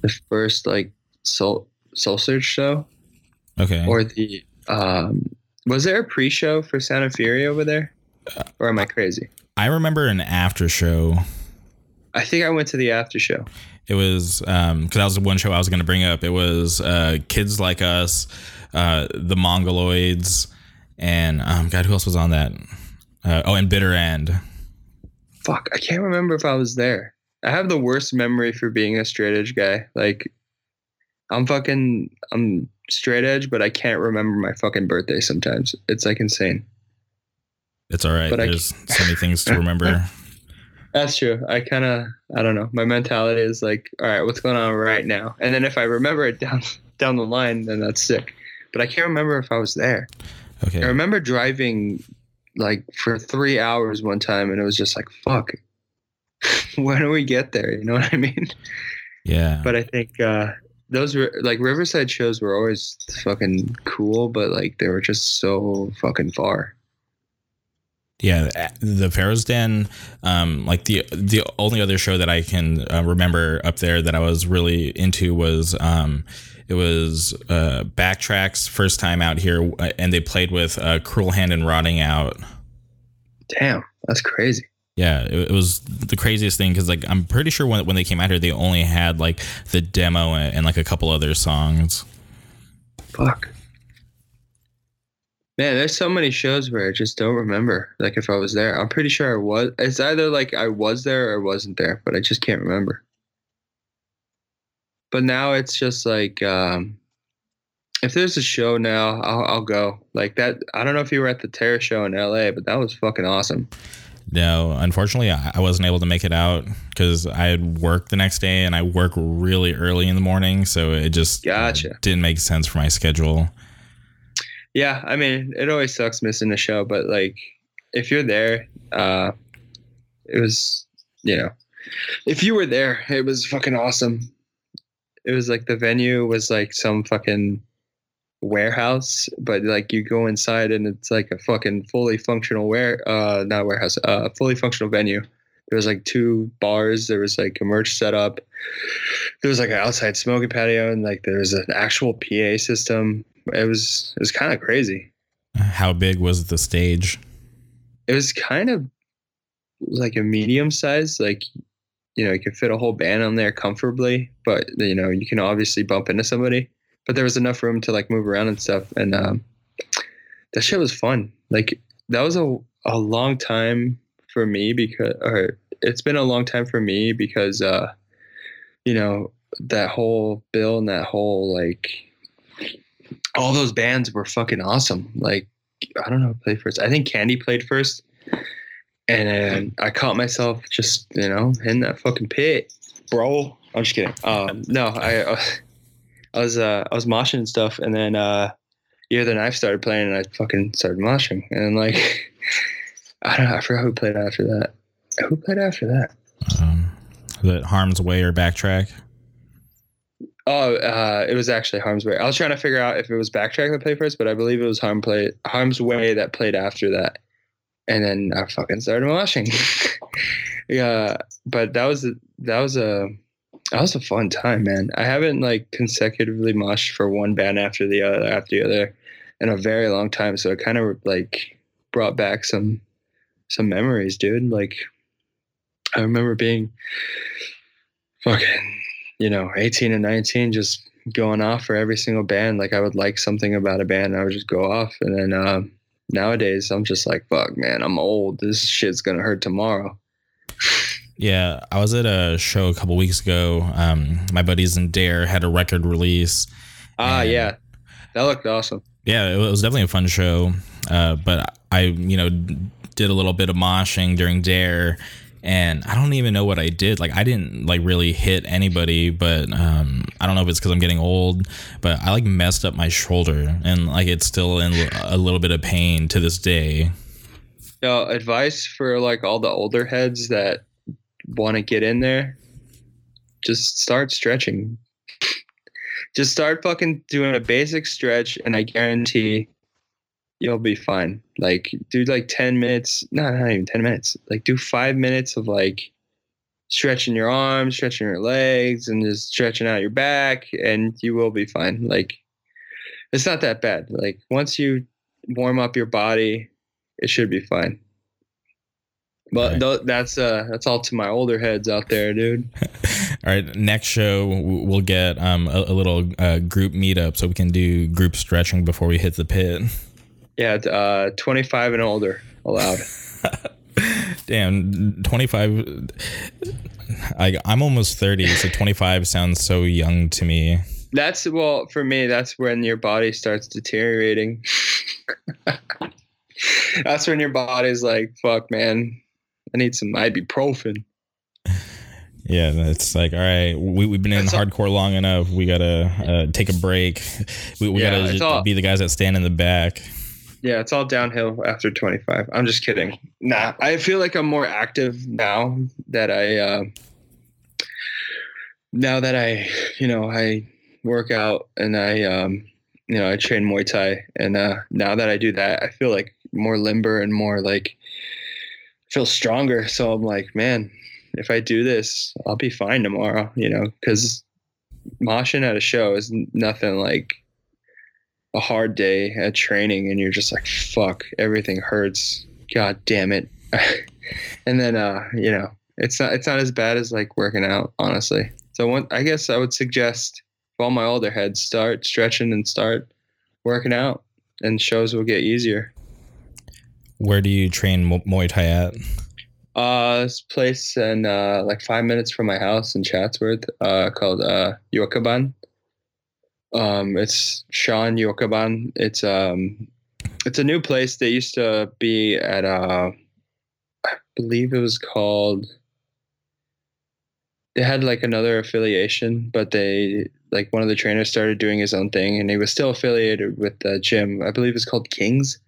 the first like Soul Soul Search show.
Okay.
Or the um, was there a pre-show for Santa Fury over there, or am I crazy?
I remember an after show.
I think I went to the after show.
It was because um, that was the one show I was going to bring up. It was uh, Kids Like Us uh, the Mongoloids, and um, God, who else was on that? Uh, oh, and Bitter End.
Fuck, I can't remember if I was there. I have the worst memory for being a straight edge guy. Like, I'm fucking, I'm straight edge, but I can't remember my fucking birthday sometimes. It's like insane.
It's all right. But There's so many things to remember.
That's true. I kind of, I don't know. My mentality is like, all right, what's going on right now? And then if I remember it down down the line, then that's sick but I can't remember if I was there.
Okay.
I remember driving like for three hours one time, and it was just like, fuck. when do we get there? You know what I mean?
Yeah.
But I think uh, those were like Riverside shows were always fucking cool, but like they were just so fucking far.
Yeah, the Pharaoh's Den, um, like the the only other show that I can uh, remember up there that I was really into was um, it was uh, Backtracks first time out here, uh, and they played with uh, Cruel Hand and Rotting Out.
Damn, that's crazy.
Yeah, it, it was the craziest thing because like I'm pretty sure when when they came out here, they only had like the demo and, and like a couple other songs.
Fuck. Man, there's so many shows where I just don't remember. Like if I was there, I'm pretty sure I was. It's either like I was there or wasn't there, but I just can't remember but now it's just like um, if there's a show now, I'll, I'll go. Like that. I don't know if you were at the Terror Show in LA, but that was fucking awesome.
No, unfortunately, I I wasn't able to make it out because I had work the next day and I work really early in the morning. So it just
Gotcha.
didn't make sense for my schedule.
Yeah, I mean, it always sucks missing a show, but like if you're there, uh it was, you know, if you were there, it was fucking awesome. It was like the venue was like some fucking warehouse, but like you go inside and it's like a fucking fully functional ware uh not warehouse, uh fully functional venue. There was like two bars, there was like a merch setup. There was like an outside smoking patio and like there was an actual PA system. It was it was kind of crazy.
How big was the stage?
It was kind of like a medium size, like you know, you could fit a whole band on there comfortably, but you know, you can obviously bump into somebody. But there was enough room to like move around and stuff, and um, that shit was fun. Like that was a a long time for me because, or it's been a long time for me because, uh, you know, that whole bill and that whole like all those bands were fucking awesome. Like I don't know who played first. I think Candy played first. And then I caught myself just, you know, in that fucking pit, bro. I'm just kidding. Um, no, I, I was, uh, I was moshing and stuff, and then uh, Year the Knife started playing, and I fucking started moshing, and like, I don't know, I forgot who played after that. Who played after that?
Um, the Harm's Way or Backtrack?
Oh, uh, it was actually Harm's Way. I was trying to figure out if it was Backtrack that played first, but I believe it was Harm play Harm's Way that played after that. And then I fucking started washing. yeah, but that was that was a that was a fun time, man. I haven't like consecutively moshed for one band after the other after the other in a very long time, so it kind of like brought back some some memories, dude. Like I remember being fucking you know, 18 and 19, just going off for every single band. Like I would like something about a band, I would just go off. And then um, nowadays, I'm just like, fuck, man, I'm old. This shit's gonna hurt tomorrow.
Yeah, I was at a show a couple weeks ago. Um, my buddies in Dare had a record release.
Ah, yeah, that looked awesome.
Yeah, it was definitely a fun show. Uh, but I, you know, did a little bit of moshing during Dare, and I don't even know what I did. Like, I didn't like really hit anybody, but um, I don't know if it's because I'm getting old. But I like messed up my shoulder, and like it's still in a little bit of pain to this day.
No advice for like all the older heads that want to get in there: just start stretching. just start fucking doing a basic stretch, and I guarantee you'll be fine. Like, do like 10 minutes, no, not even 10 minutes. Like, do five minutes of like stretching your arms, stretching your legs, and just stretching out your back, and you will be fine. Like, it's not that bad. Like, once you warm up your body, it should be fine. But
Right.
that's uh that's all to my older heads out there, dude.
All right, next show we'll get um, a, a little uh, group meetup so we can do group stretching before we hit the pit.
Yeah, uh, 25 and older allowed.
Damn, 25. I, I'm almost 30, so 25 sounds so young to me.
That's well for me. That's when your body starts deteriorating. that's when your body's like, "Fuck, man, I need some ibuprofen."
Yeah, it's like, all right, we, we've been in
That's all-
hardcore long enough. We got to uh, take a break. We, we
Yeah,
got to just
all-
be the guys that stand in the back.
Yeah, it's all downhill after 25. I'm just kidding. Nah, I feel like I'm more active now that I, uh, now that I, you know, I work out and I, um, you know, I train Muay Thai. And uh, now that I do that, I feel like more limber and more like, feel stronger. So I'm like, man, if I do this, I'll be fine tomorrow, you know, because moshing at a show is nothing like a hard day at training and you're just like fuck everything hurts. God damn it. And then uh you know it's not it's not as bad as like working out honestly. So one, i guess i would suggest for all my older heads start stretching and start working out and shows will get easier.
Where do you train Mu- Muay Thai at?
uh this place in uh like five minutes from my house in chatsworth uh called uh yokaban Um, it's Sean Yokoban. It's um, it's a new place. They used to be at uh, I believe it was called. They had like another affiliation, but they like one of the trainers started doing his own thing, and he was still affiliated with the gym. I believe it's called Kings,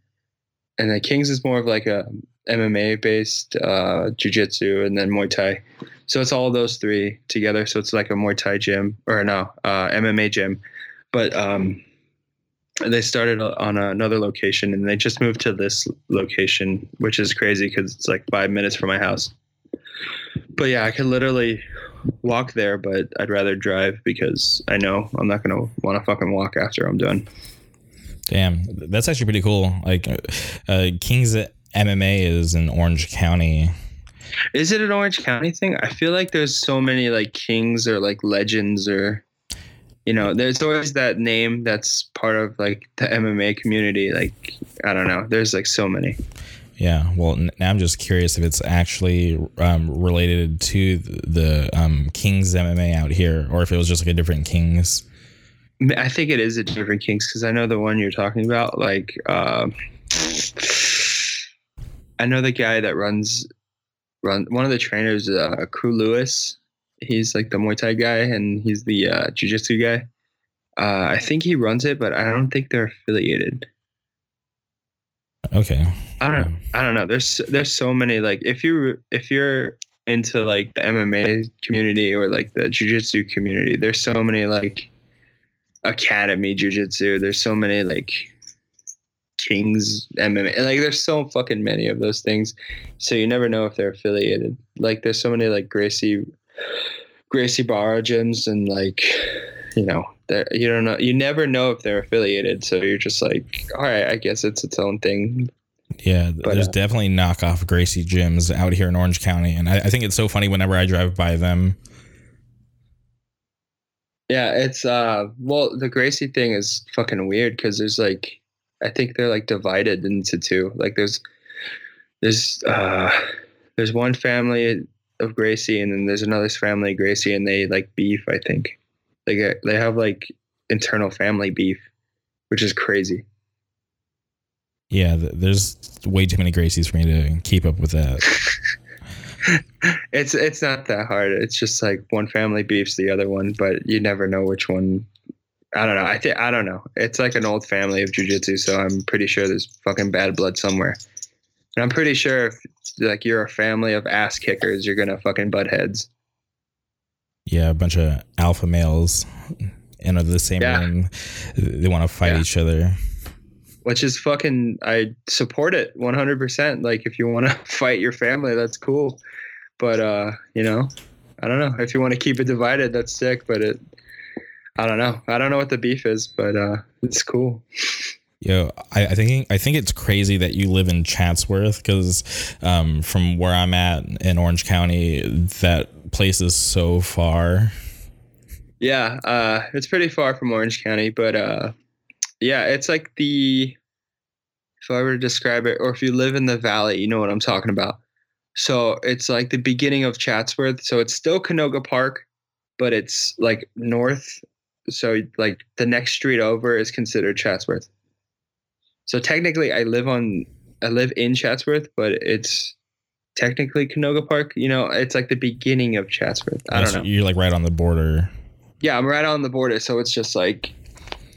and the Kings is more of like a MMA based uh, jiu-jitsu and then Muay Thai. So it's all those three together. So it's like a Muay Thai gym or no uh, MMA gym, but um, they started on another location and they just moved to this location, which is crazy because it's like five minutes from my house. But yeah, I could literally walk there, but I'd rather drive because I know I'm not gonna want to fucking walk after I'm done.
Damn, that's actually pretty cool. Like, uh, Kings MMA is in Orange County.
Is it an Orange County thing? I feel like there's so many like kings or like legends or you know, there's always that name that's part of like the MMA community. Like I don't know, there's like so many.
Yeah, well, now I'm just curious if it's actually um, related to the um, Kings MMA out here, or if it was just like a different Kings.
I think it is a different Kings because I know the one you're talking about. Like, uh, I know the guy that runs run one of the trainers, uh, Crew Lewis. He's like the Muay Thai guy, and he's the uh, Jiu Jitsu guy. Uh, I think he runs it, but I don't think they're affiliated.
Okay.
I don't. I don't know. There's there's so many like if you if you're into like the MMA community or like the jiu-jitsu community, there's so many like academy jiu-jitsu. There's so many like Kings MMA. Like there's so fucking many of those things, so you never know if they're affiliated. Like there's so many like Gracie, Gracie Barra gyms, and like you know, you don't know. You never know if they're affiliated. So you're just like, all right, I guess it's its own thing.
Yeah, but, there's uh, definitely knockoff Gracie gyms out here in Orange County, and I, I think it's so funny whenever I drive by them.
Yeah, it's uh well the Gracie thing is fucking weird because there's like I think they're like divided into two. Like there's there's uh there's one family of Gracie and then there's another family of Gracie and they like beef, I think. They uh, get they have like internal family beef, which is crazy.
Yeah, there's way too many Gracies for me to keep up with that.
it's it's not that hard. It's just like one family beefs the other one, but you never know which one I don't know. I think I don't know. It's like an old family of jujitsu, so I'm pretty sure there's fucking bad blood somewhere. And I'm pretty sure if like you're a family of ass kickers, you're gonna fucking butt heads.
Yeah, a bunch of alpha males in the same yeah. ring. They want to fight yeah. each other.
Which is fucking. I support it 100. percent Like if you want to fight your family, that's cool. But uh, you know, I don't know. If you want to keep it divided, that's sick. But it I don't know. I don't know what the beef is, but uh, it's cool.
Yo, I, I, think I think it's crazy that you live in Chatsworth because um, from where I'm at in Orange County, that place is so far.
Yeah, uh, it's pretty far from Orange County, but uh, yeah, it's like the if I were to describe it, or if you live in the valley, you know what I'm talking about. So it's like the beginning of Chatsworth. So it's still Canoga Park, but it's like north so like the next street over is considered Chatsworth. So technically, I live on I live in Chatsworth, but it's technically Canoga Park. You know, it's like the beginning of Chatsworth. I don't know.
You're like right on the border.
Yeah, I'm right on the border. So it's just like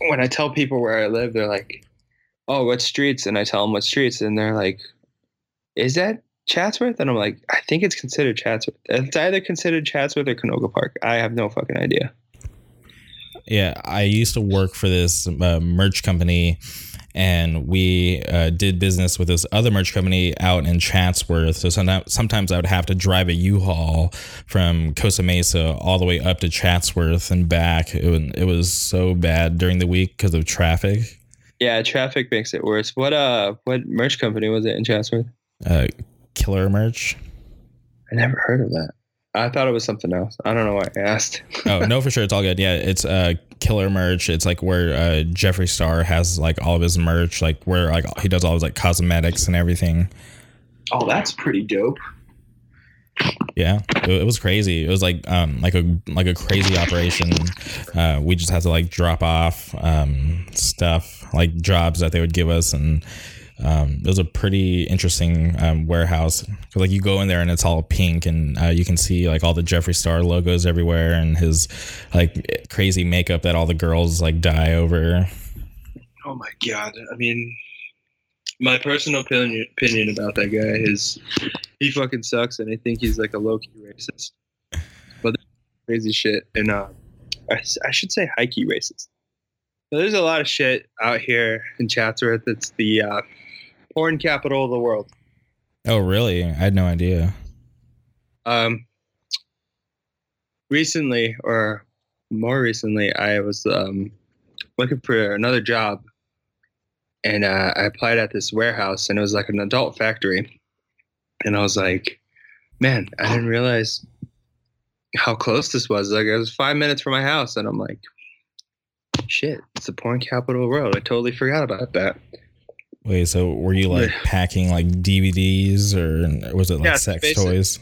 when I tell people where I live, they're like, "Oh, what streets?" And I tell them what streets, and they're like, "Is that Chatsworth?" And I'm like, "I think it's considered Chatsworth. It's either considered Chatsworth or Canoga Park. I have no fucking idea."
Yeah, I used to work for this uh, merch company, and we uh, did business with this other merch company out in Chatsworth. So sometimes, sometimes I would have to drive a U-Haul from Costa Mesa all the way up to Chatsworth and back. It, it was so bad during the week because of traffic.
Yeah, traffic makes it worse. What uh, what merch company was it in Chatsworth?
Uh, Killer Merch.
I never heard of that. I thought it was something else. I don't know why I asked.
oh no, for sure, it's all good. Yeah, it's uh, killer merch. It's like where uh, Jeffree Star has like all of his merch, like where like he does all his like cosmetics and everything.
Oh, that's pretty dope.
Yeah, it, it was crazy. It was like um like a like a crazy operation. Uh, we just had to like drop off um stuff like jobs that they would give us and. Um, it was a pretty interesting um, warehouse. Like you go in there and it's all pink, and uh, you can see like all the Jeffree Star logos everywhere, and his like crazy makeup that all the girls like die over.
Oh my god! I mean, my personal opinion opinion about that guy is he fucking sucks, and I think he's like a low key racist. But crazy shit, and uh, I, I should say high key racist. There's a lot of shit out here in Chatsworth. that's the uh, porn capital of the world.
Oh, really? I had no idea.
Um, recently, or more recently, I was um, looking for another job, and uh, I applied at this warehouse, and it was like an adult factory, and I was like, man, I didn't realize how close this was. Like, it was five minutes from my house, and I'm like, shit, it's the porn capital of the world. I totally forgot about that.
Wait, so were you like packing like DVDs or was it like
Yeah,
sex
basic-
toys?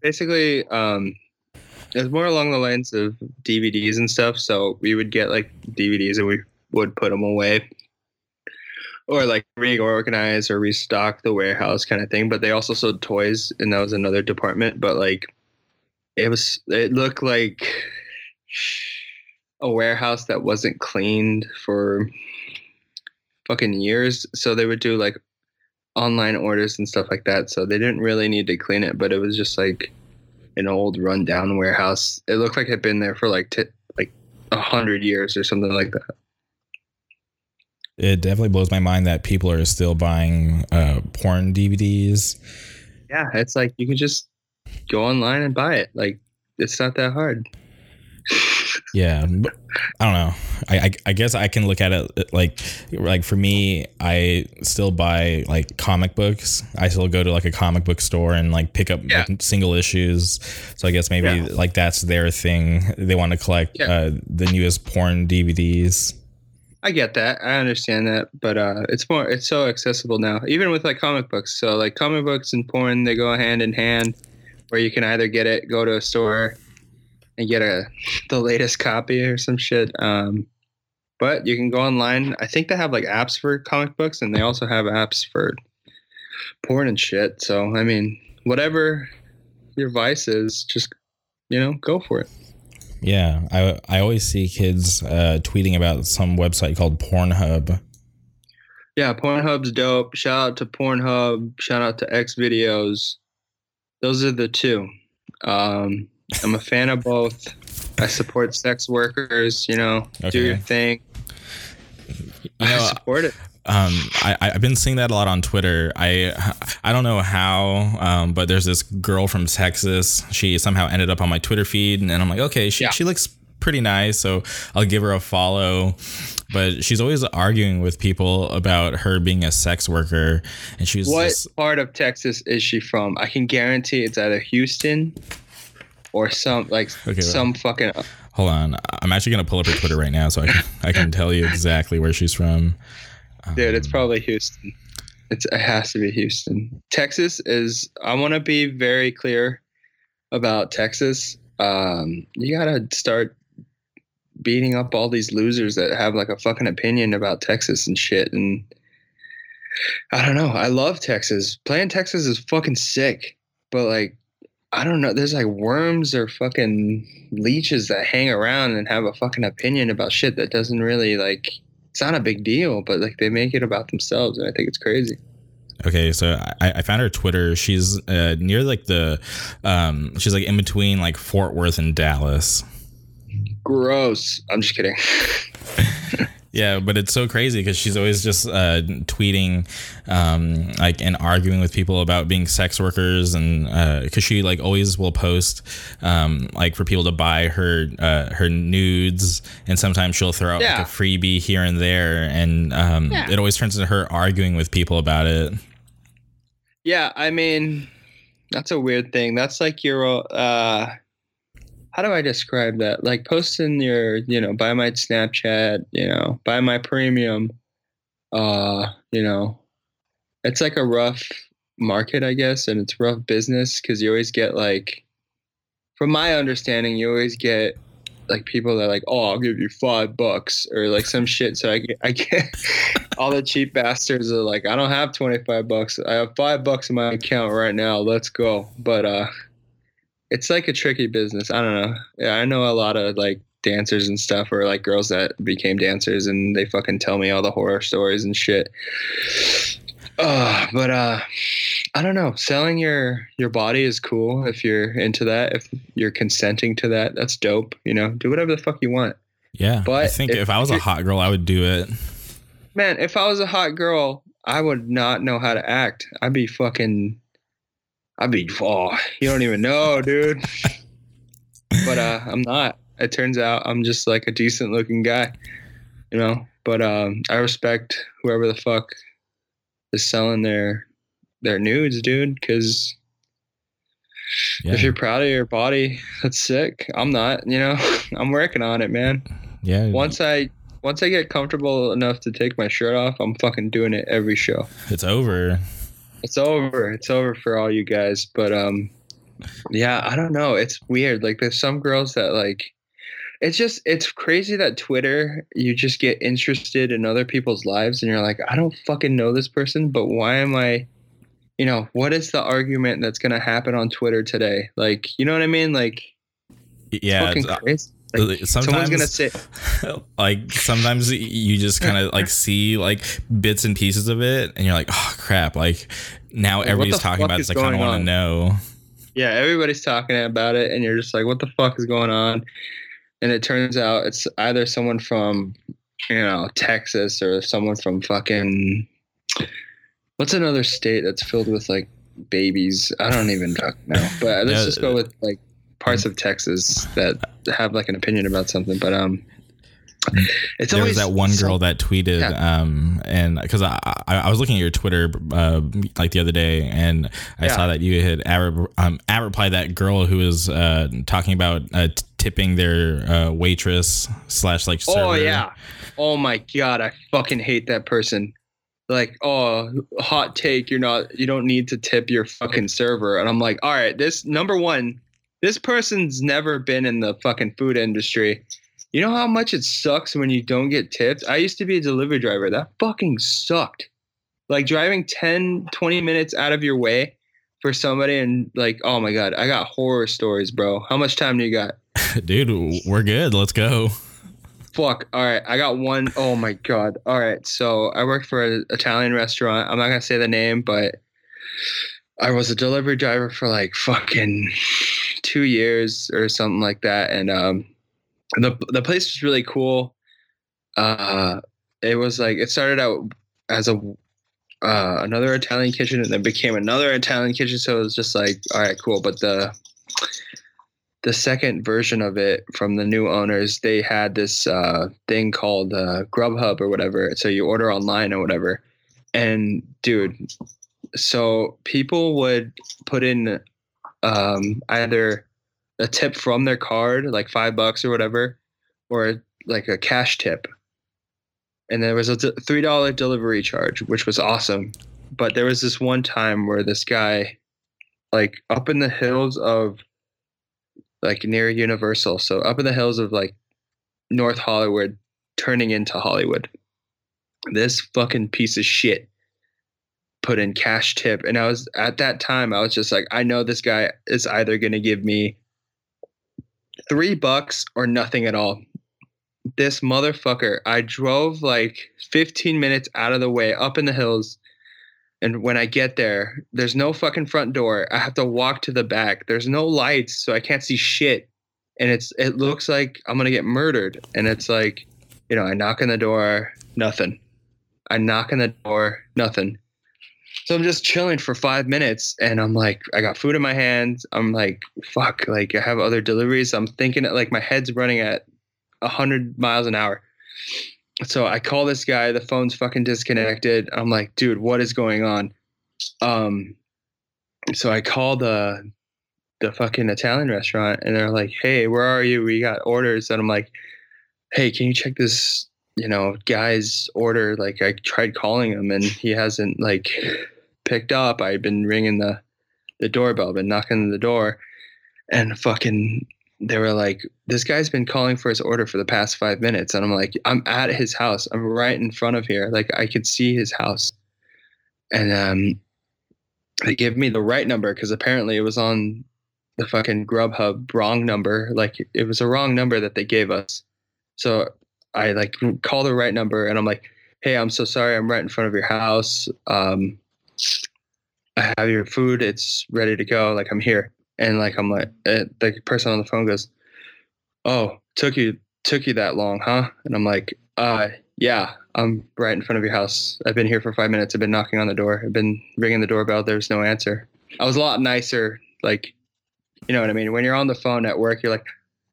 basically um it was more along the lines of DVDs and stuff. So we would get like DVDs and we would put them away, or like reorganize or restock the warehouse kind of thing. But they also sold toys, and that was another department. But like, it was it looked like a warehouse that wasn't cleaned for fucking years. So they would do like online orders and stuff like that. So they didn't really need to clean it, but it was just like an old rundown warehouse. It looked like it had been there for like t- like a hundred years or something like that.
It definitely blows my mind that people are still buying uh, porn DVDs.
Yeah, it's like you can just go online and buy it. Like it's not that hard.
Yeah, but I don't know. I, I I guess I can look at it like like for me, I still buy like comic books. I still go to like a comic book store and like pick up
Yeah.
like, single issues. So I guess maybe
Yeah.
like that's their thing. They want to collect
Yeah.
uh, the newest porn DVDs.
I get that. I understand that, but uh, it's more. It's so accessible now, even with like comic books. So like comic books and porn, they go hand in hand. Where you can either get it, go to a store, and get a the latest copy or some shit. Um, but you can go online. I think they have like apps for comic books, and they also have apps for porn and shit. So I mean, whatever your vice is, just you know, go for it.
Yeah, I I always see kids uh, tweeting about some website called Pornhub.
Yeah, Pornhub's dope. Shout out to Pornhub. Shout out to X Videos. Those are the two. Um, I'm a fan of both. I support sex workers. You know, do your thing.
You
I support it.
um, I, I've been seeing that a lot on Twitter. I I don't know how, um, but there's this girl from Texas. She somehow ended up on my Twitter feed, and I'm like, okay, she
Yeah.
she looks pretty nice, so I'll give her a follow. But she's always arguing with people about her being a sex worker, and she was
What
just
part of Texas is she from? I can guarantee it's either Houston or some like
Okay,
some fucking.
hold on. I'm actually gonna pull up her Twitter right now, so I can I can tell you exactly where she's from.
Dude, it's
Um,
probably Houston. It's, it has to be Houston. Texas is. I want to be very clear about Texas. Um, you gotta start beating up all these losers that have like a fucking opinion about Texas and shit. And I don't know. I love Texas. Playing Texas is fucking sick, but like. I don't know. There's like worms or fucking leeches that hang around and have a fucking opinion about shit that doesn't really like it's not a big deal, but like they make it about themselves, and I think it's crazy.
Okay, so I, I found her Twitter. She's uh, near like the, um, she's like in between like Fort Worth and Dallas.
Gross. I'm just kidding.
Yeah, but it's so crazy because she's always just uh, tweeting, um, like and arguing with people about being sex workers, and because she like always will post, um, like for people to buy her uh, her nudes, and sometimes she'll throw out
Yeah.
like a freebie here and there, and um,
Yeah.
it always turns into her arguing with people about it.
yeah, I mean, that's a weird thing. That's like your uh how do I describe that? Like posting your, you know, buy my Snapchat, you know, buy my premium. Uh, you know, it's like a rough market, I guess, and it's rough business because you always get like, from my understanding, you always get like people that are like, oh, I'll give you five bucks or like some shit. So I get, I get all the cheap bastards are like, I don't have 25 bucks. I have five bucks in my account right now. Let's go. But, uh, it's like a tricky business. I don't know. Yeah, I know a lot of like dancers and stuff or like girls that became dancers and they fucking tell me all the horror stories and shit. Uh, but uh I don't know. Selling your your body is cool if you're into that. If you're consenting to that, that's dope. You know, do whatever the fuck you want.
Yeah,
But
I think if,
if
I was a hot girl, I would do it.
Man, if I was a hot girl, I would not know how to act. I'd be fucking. I'd be. Oh, you don't even know, dude. but uh, I'm not. It turns out I'm just like a decent looking guy, you know. But um, I respect whoever the fuck is selling their their nudes, dude. Because
Yeah,
if you're proud of your body, that's sick. I'm not. You know, I'm working on it, man.
yeah.
Once I once I get comfortable enough to take my shirt off, I'm fucking doing it every show.
it's over.
It's over. It's over for all you guys. But um yeah, I don't know. It's weird. Like there's some girls that like it's just it's crazy that Twitter you just get interested in other people's lives and you're like, I don't fucking know this person, but why am I you know, what is the argument that's gonna happen on Twitter today? Like, you know what I mean? Like
Yeah,
fucking
it's- uh.
Like,
sometimes
someone's gonna say
like sometimes you just kind of like see like bits and pieces of it and you're like oh crap like now
Like,
everybody's talking about this i kind of want to know
yeah, everybody's talking about it, and you're just like, what the fuck is going on? And it turns out it's either someone from, you know, Texas or someone from fucking, what's another state that's filled with like babies? I don't even know. But let's
Yeah,
just go with like parts of Texas that have like an opinion about something. But um, it's
there
always
was that one girl that tweeted
Yeah.
um and because I, I I was looking at your twitter uh like the other day and i
Yeah.
saw that you had at, um at reply that girl who was uh talking about uh t- tipping their uh waitress slash like server.
Oh yeah. Oh my god, I fucking hate that person. Like, oh, hot take, you're not you don't need to tip your fucking server. And I'm like, all right, this number one, this person's never been in the fucking food industry. You know how much it sucks when you don't get tipped? I used to be a delivery driver. That fucking sucked. Like driving 10, 20 minutes out of your way for somebody and like, oh my god, I got horror stories, bro. How much time do you got?
dude we're good let's go
Fuck. All right. I got one. Oh my God. All right. So I worked for an Italian restaurant. I'm not going to say the name, but I was a delivery driver for like fucking two years or something like that. And um, the, the place was really cool. Uh, it was like, it started out as a, uh, another Italian kitchen and then became another Italian kitchen. So it was just like, all right, cool. But the, the second version of it from the new owners, they had this uh, thing called uh, Grubhub or whatever. So you order online or whatever. And dude, so people would put in um, either a tip from their card, like five bucks or whatever, or like a cash tip. And there was a three dollar delivery charge, which was awesome. But there was this one time where this guy, like up in the hills of like near Universal. So up in the hills of like North Hollywood, turning into Hollywood. This fucking piece of shit put in cash tip. And I was at that time, I was just like, I know this guy is either going to give me three bucks or nothing at all. This motherfucker, I drove like 15 minutes out of the way up in the hills. And when I get there, there's no fucking front door. I have to walk to the back. There's no lights, so I can't see shit. And it's it looks like I'm gonna get murdered. And it's like, you know, I knock on the door, nothing. I knock on the door, nothing. So I'm just chilling for five minutes and I'm like, I got food in my hands. I'm like, fuck, like I have other deliveries. I'm thinking like my head's running at hundred miles an hour. So I call this guy, the phone's fucking disconnected. I'm like, dude, what is going on? Um so I call the the fucking Italian restaurant and they're like, Hey, where are you? We got orders. And I'm like, Hey, can you check this, you know, guy's order? Like I tried calling him and he hasn't like picked up. I've been ringing the the doorbell, been knocking on the door, and fucking they were like, "This guy's been calling for his order for the past five minutes," and I'm like, "I'm at his house. I'm right in front of here. Like I could see his house." And um, they gave me the right number because apparently it was on the fucking Grubhub wrong number. Like it was a wrong number that they gave us. So I like call the right number and I'm like, "Hey, I'm so sorry. I'm right in front of your house. Um, I have your food. It's ready to go. Like I'm here." And like I'm like, uh, the person on the phone goes, "Oh, took you took you that long, huh?" And I'm like, "Uh, yeah, I'm right in front of your house. I've been here for five minutes. I've been knocking on the door. I've been ringing the doorbell. There's no answer." I was a lot nicer, like, you know what I mean. When you're on the phone at work, you're like,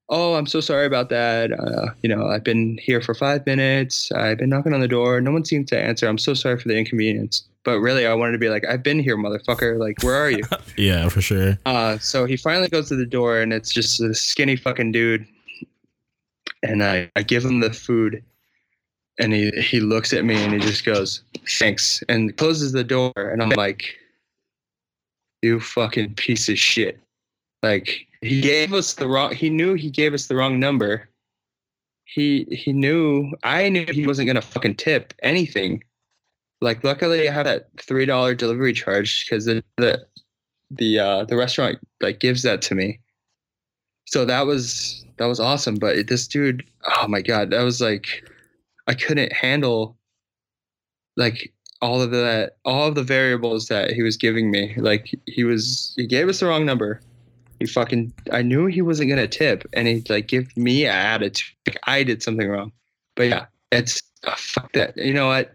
"Oh, I'm so sorry about that. Uh, you know, I've been here for five minutes. I've been knocking on the door. No one seems to answer. I'm so sorry for the inconvenience." But really, I wanted to be like, "I've been here, motherfucker. Like, where are you?"
yeah, for sure.
Uh, so he finally goes to the door, and it's just a skinny fucking dude. And I, I give him the food, and he he looks at me and he just goes, "Thanks," and closes the door. And I'm like, "You fucking piece of shit!" Like he gave us the wrong. He knew he gave us the wrong number. He he knew. I knew he wasn't gonna fucking tip anything. Like luckily, I had that three dollar delivery charge because the the the uh, the restaurant like gives that to me. So that was that was awesome. But this dude, oh my god, that was like I couldn't handle like all of that all of the variables that he was giving me. Like he was he gave us the wrong number. He fucking I knew he wasn't gonna tip and he like give me an attitude like I did something wrong. But yeah, it's oh, uh, fuck that. You know what?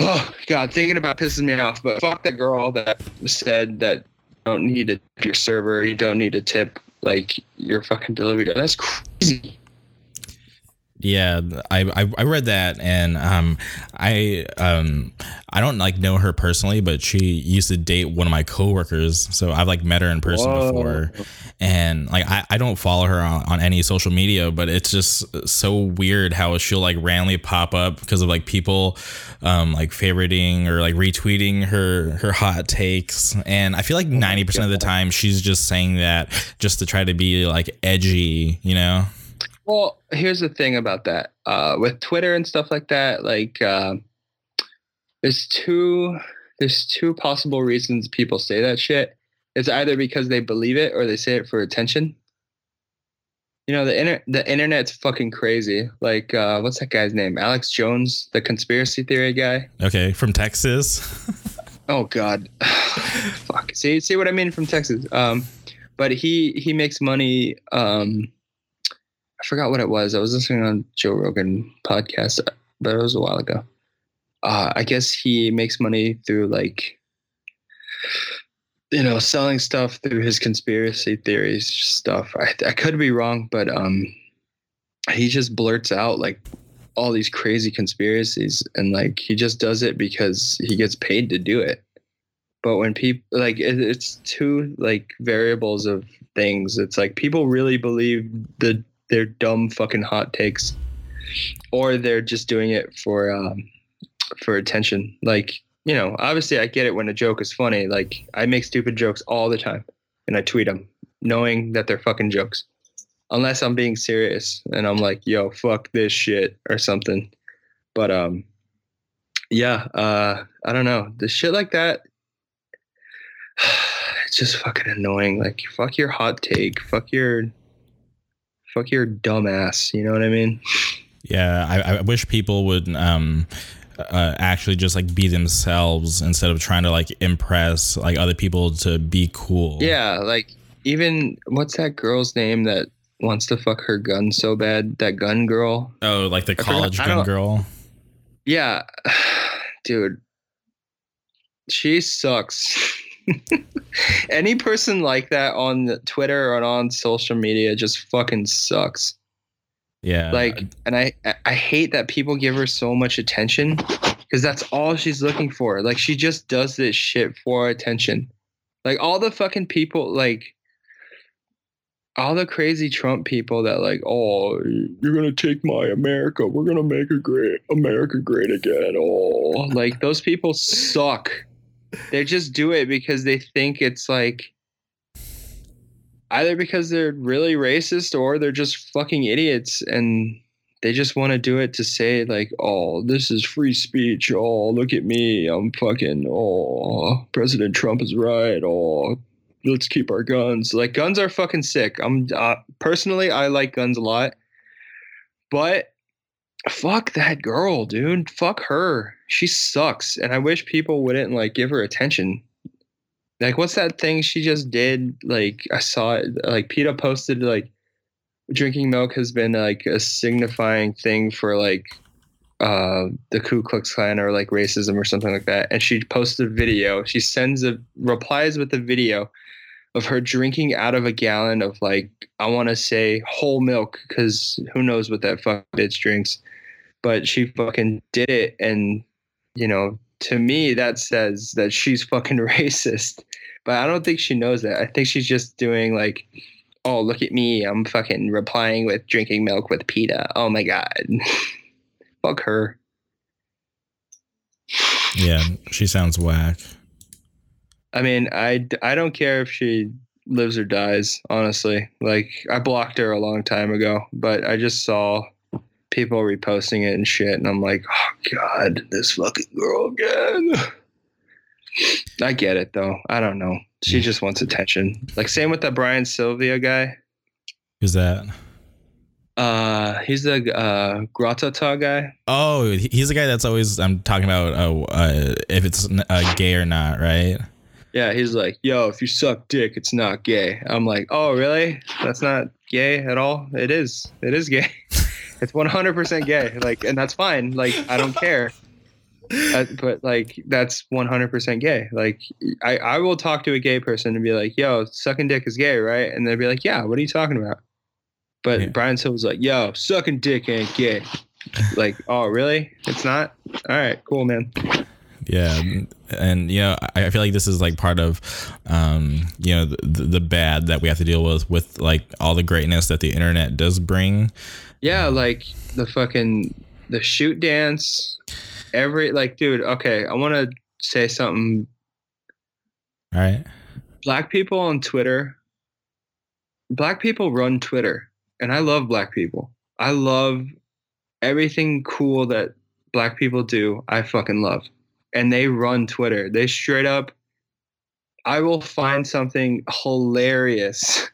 Oh god, thinking about pisses me off. But fuck that girl that said that don't need your server, you don't need to tip like your fucking delivery. That's crazy.
Yeah, I, I, I read that and um I um I don't like know her personally, but she used to date one of my coworkers, so I've like met her in person
Whoa.
before, and like I, I don't follow her on, on any social media, but it's just so weird how she'll like randomly pop up because of like people um like favoriting or like retweeting her her hot takes, and I feel like ninety percent of the time she's just saying that just to try to be like edgy, you know.
Well, here's the thing about that. Uh, with Twitter and stuff like that, like uh, there's two there's two possible reasons people say that shit. It's either because they believe it or they say it for attention. You know, the inter- the internet's fucking crazy. Like, uh, what's that guy's name? Alex Jones, the conspiracy theory guy.
Okay, from Texas.
Oh God, fuck. See, see what I mean from Texas. Um, but he he makes money. Um, forgot what it was. I was listening on Joe Rogan podcast, but it was a while ago. Uh, I guess he makes money through like, you know, selling stuff through his conspiracy theories stuff. I I could be wrong, but um, he just blurts out like all these crazy conspiracies and like he just does it because he gets paid to do it but when people like it, it's two like variables of things it's like people really believe the their dumb fucking hot takes or they're just doing it for um for attention like you know obviously i get it when a joke is funny like i make stupid jokes all the time and i tweet them knowing that they're fucking jokes unless I'm being serious and I'm like, yo, fuck this shit or something. But um yeah, uh I don't know. The shit like that it's just fucking annoying. Like fuck your hot take. Fuck your fuck your dumbass. You know what I mean?
Yeah, I, I wish people would um uh, actually just like be themselves instead of trying to like impress like other people to be cool.
Yeah, like even what's that girl's name that wants to fuck her gun so bad? That gun girl.
Oh, like the college gun girl.
Yeah, dude, she sucks. Any person like that on Twitter or on social media just fucking sucks.
Yeah.
Like, and I I hate that people give her so much attention because that's all she's looking for. Like, she just does this shit for attention. Like all the fucking people, like all the crazy Trump people that like, oh, you're gonna take my America. We're gonna make a great America great again. Oh, like those people suck. They just do it because they think it's like either because they're really racist or they're just fucking idiots and they just want to do it to say like oh this is free speech. Oh look at me. I'm fucking oh president trump is right. Oh let's keep our guns. Like guns are fucking sick. I'm uh, personally i like guns a lot. But fuck that girl dude. Fuck her she sucks and i wish people wouldn't like give her attention like what's that thing she just did like i saw it like PETA posted like drinking milk has been like a signifying thing for like uh the Ku Klux Klan or like racism or something like that. And she posted a video. She sends a replies with a video of her drinking out of a gallon of like I want to say whole milk because who knows what that fuck bitch drinks. But she fucking did it, and you know, to me that says that she's fucking racist. But I don't think she knows that. I think she's just doing like oh look at me i'm fucking replying with drinking milk with PETA. oh my god fuck her
Yeah, she sounds whack.
i mean i i don't care if she lives or dies honestly like i blocked her a long time ago but i just saw people reposting it and shit and i'm like oh god this fucking girl again i get it though i don't know she just wants attention like same with that brian sylvia guy
Who's that?
Uh, he's the uh Gratata guy.
Oh, he's the guy that's always I'm talking about. Uh, uh if it's uh, gay or not, right?
Yeah, he's like, yo, if you suck dick, it's not gay. I'm like, oh, really? That's not gay at all. It is. It is gay. it's 100% gay. Like, and that's fine. Like, I don't care. Uh, but like, that's 100% gay. Like, I I will talk to a gay person and be like, yo, sucking dick is gay, right? And they'll be like, yeah. What are you talking about? But
Yeah.
Brian Silva's like, yo, sucking dick ain't gay. like, oh, really? It's not. All right, cool, man.
Yeah, and you know, I I feel like this is like part of, um, you know, the, the bad that we have to deal with with like all the greatness that the internet does bring.
Yeah, like the fucking the shoot dance. Every like, dude. Okay, I want to say something.
All right.
Black people on Twitter. Black people run Twitter, and I love black people. I love everything cool that black people do. I fucking love, and they run Twitter. They straight up. I will find something hilarious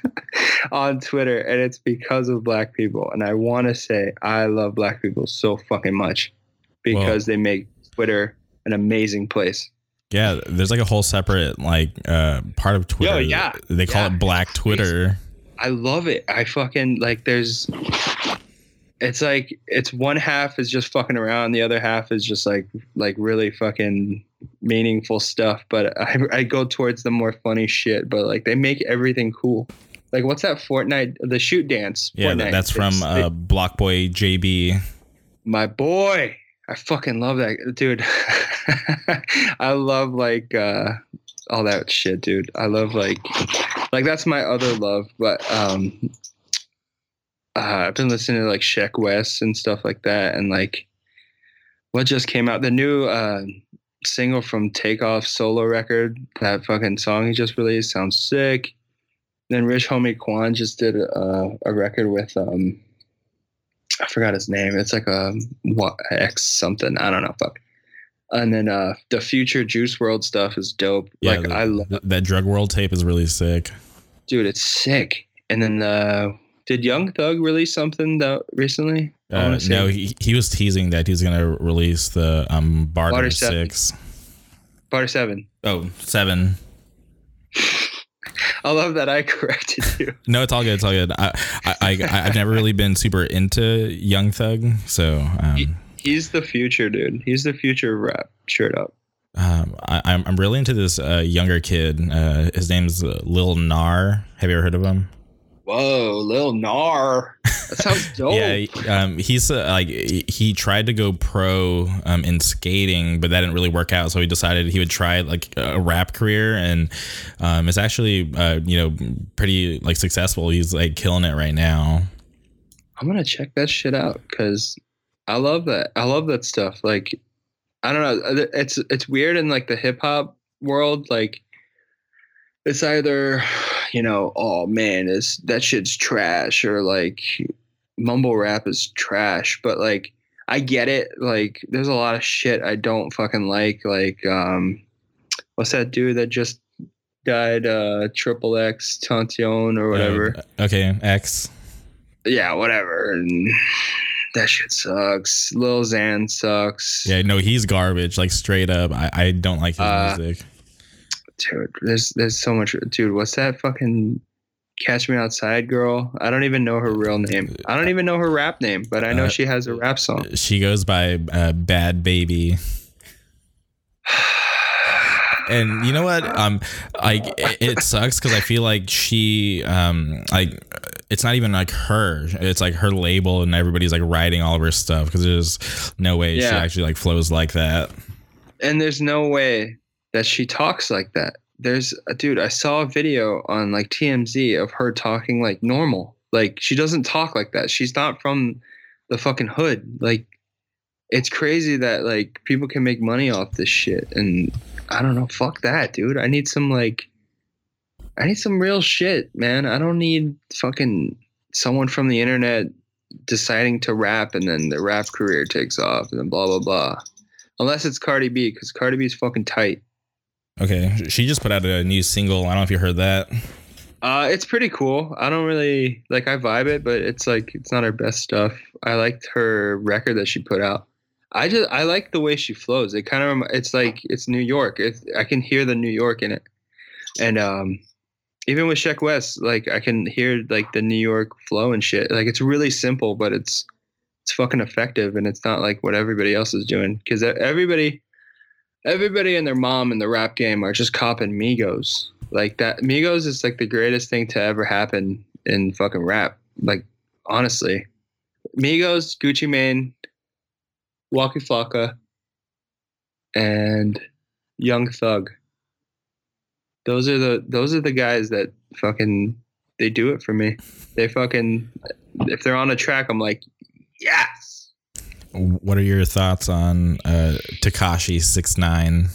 on Twitter, and it's because of black people. And I want to say I love black people so fucking much because they make Twitter an amazing place.
Yeah, there's like a whole separate like uh part of Twitter.
yeah,
they call
yeah.
it Black Twitter.
I love it. I fucking like. There's. It's like it's one half is just fucking around, the other half is just like like really fucking meaningful stuff. But I I go towards the more funny shit. But like they make everything cool. Like what's that Fortnite? The shoot dance.
Yeah,
Fortnite.
that's from
It's-
uh, BlocBoy JB.
my boy i fucking love that dude i love like uh all that shit dude i love like like that's my other love but um uh, i've been listening to like Sheck West and stuff like that and like what just came out the new uh single from takeoff solo record that fucking song he just released sounds sick then rich homie Quan just did a, a record with um I forgot his name. It's like a what X something. I don't know. Fuck. And then uh the future Juice WRLD stuff is dope.
Yeah,
like
the-
I love,
that Drug World tape is really sick.
dude. It's sick. And then uh did Young Thug release something that recently? I
Uh, no, he, he was teasing that he's gonna release the um Barter,
Barter.
Six.
Barter Seven.
Oh, seven.
I love that I corrected you.
No, it's all good. It's all good. I, I, I I've never really been super into Young Thug, so um,
He's the future, dude. He's the future of rap. Straight up.
um, I, I'm I'm really into this uh, younger kid. Uh, his name's Lil Nar. Have you ever heard of him?
Whoa, Lil Nar. That sounds dope.
Yeah, he- um, he's uh, like he he tried to go pro um, in skating, but that didn't really work out. So he decided he would try like a rap career, and um, it's actually uh, you know pretty like successful. He's like killing it right now.
I'm gonna check that shit out because I love that. I love that stuff. Like I don't know. It's it's weird in like the hip hop world. Like it's either you know, oh man, is that shit's trash, or like mumble rap is trash. But like I get it. Like there's a lot of shit I don't fucking like. Like um, what's that dude that just died? Uh, Triple X Tentacion or whatever.
Uh, okay, X.
Yeah, whatever. And that shit sucks. Lil Xan sucks.
Yeah, no, he's garbage. Like straight up, I, I don't like his uh, music.
Dude, there's there's so much. Dude, what's that fucking Catch Me Outside girl? I don't even know her real name. I don't even know her rap name, but I know uh, she has a rap song.
She goes by uh, Bhad Bhabie. and you know what um like it, it sucks because i feel like she um like it's not even like her it's like her label and everybody's like writing all of her stuff because there's no way yeah. she actually like flows like that
and there's no way that she talks like that there's a dude i saw a video on like tmz of her talking like normal like she doesn't talk like that she's not from the fucking hood like it's crazy that like people can make money off this shit and I don't know. Fuck that, dude. I need some like, I need some real shit, man. I don't need fucking someone from the internet deciding to rap and then the rap career takes off and then blah blah blah. Unless it's Cardi B, because Cardi B is fucking tight.
Okay, she just put out a new single. I don't know if you heard that.
Uh, it's pretty cool. I don't really like. I vibe it, but it's like it's not her best stuff. I liked her record that she put out. I just I like the way she flows. It kind of it's like it's New York. It, I can hear the New York in it, and um, even with Sheck West, like I can hear like the New York flow and shit. Like it's really simple, but it's it's fucking effective, and it's not like what everybody else is doing because everybody everybody and their mom in the rap game are just copping Migos. Like that Migos is like the greatest thing to ever happen in fucking rap. Like honestly, Migos, Gucci Mane, Waka Flocka, and Young Thug. Those are the those are the guys that fucking they do it for me. They fucking if they're on a track, I'm like, yes.
What are your thoughts on uh, Tekashi Six Nine?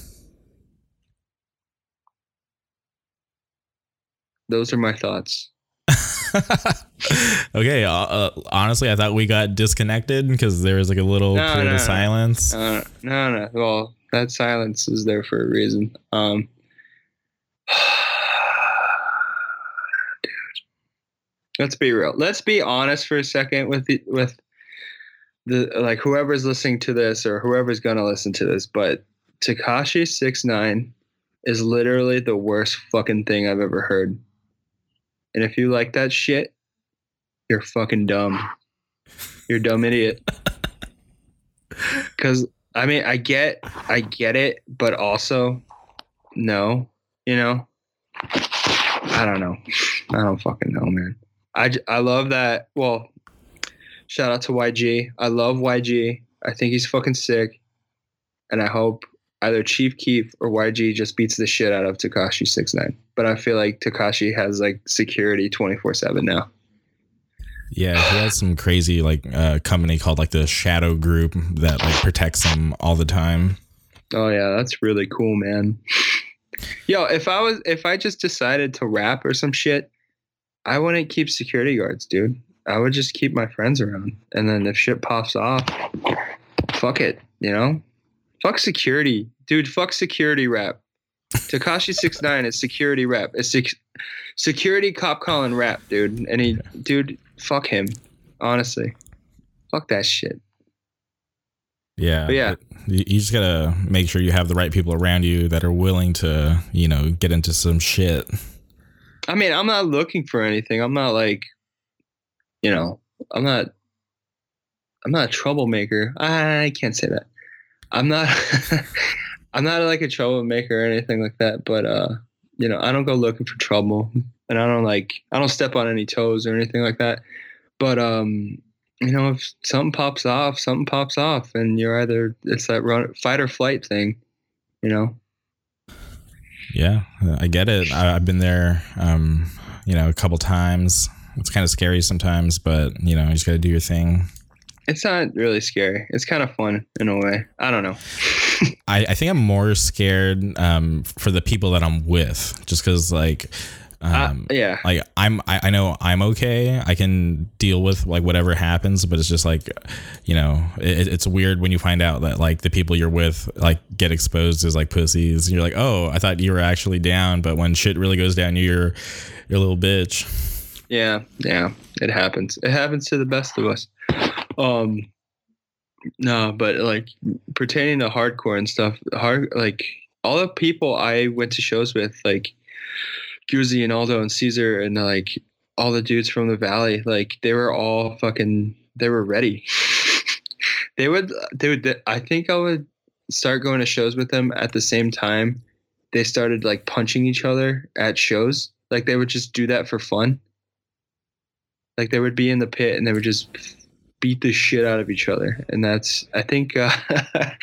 Those are my thoughts.
okay. Uh, uh, honestly, I thought we got disconnected because there was like a little no, period no, of no. silence.
Uh, no, no. Well, that silence is there for a reason. Um, dude, let's be real. Let's be honest for a second with the, with the like whoever's listening to this or whoever's gonna listen to this. But Tekashi Six Nine is literally the worst fucking thing I've ever heard. And if you like that shit, you're fucking dumb. You're a dumb idiot. Cause I mean, I get, I get it, but also, no, you know, I don't know. I don't fucking know, man. I, I love that. Well, shout out to YG. I love YG. I think he's fucking sick. And I hope either Chief Keef or YG just beats the shit out of Tekashi Six Nine. But I feel like Tekashi has like security twenty four seven now.
Yeah, he has some crazy like uh, company called like the Shadow Group that like protects him all the time.
Oh yeah, that's really cool, man. Yo, if I was if I just decided to rap or some shit, I wouldn't keep security guards, dude. I would just keep my friends around, and then if shit pops off, fuck it, you know. Fuck security, dude. Fuck security rap. Tekashi Six Nine is security rap. It's sec- security cop calling rap, dude. And he, dude, fuck him. Honestly, fuck that shit.
Yeah, but yeah. You just gotta make sure you have the right people around you that are willing to, you know, get into some shit.
I mean, I'm not looking for anything. I'm not like, you know, I'm not. I'm not a troublemaker. I can't say that. I'm not I'm not like a troublemaker or anything like that, but uh, you know, I don't go looking for trouble and I don't like I don't step on any toes or anything like that. But um, you know, if something pops off, something pops off and you're either it's that run fight or flight thing, you know.
Yeah, I get it. I, have been there um, you know, a couple times. It's kind of scary sometimes, but you know, you just got to do your thing
it's not really scary. It's kind of fun in a way. I don't know.
I, I think I'm more scared um, for the people that I'm with, just because like. Um,
uh, yeah.
Like I'm, I, I know I'm okay. I can deal with like whatever happens, but it's just like, you know, it, it's weird when you find out that like the people you're with like get exposed as like pussies. And you're like, oh, I thought you were actually down, but when shit really goes down, you're, you're a little bitch.
Yeah, yeah, it happens. It happens to the best of us. Um, no, but like pertaining to hardcore and stuff, hard like all the people I went to shows with, like Guzzi and Aldo and Caesar and like all the dudes from the valley, like they were all fucking they were ready. they would they would I think I would start going to shows with them at the same time they started like punching each other at shows. Like they would just do that for fun. Like they would be in the pit and they would just beat the shit out of each other. And that's I think uh,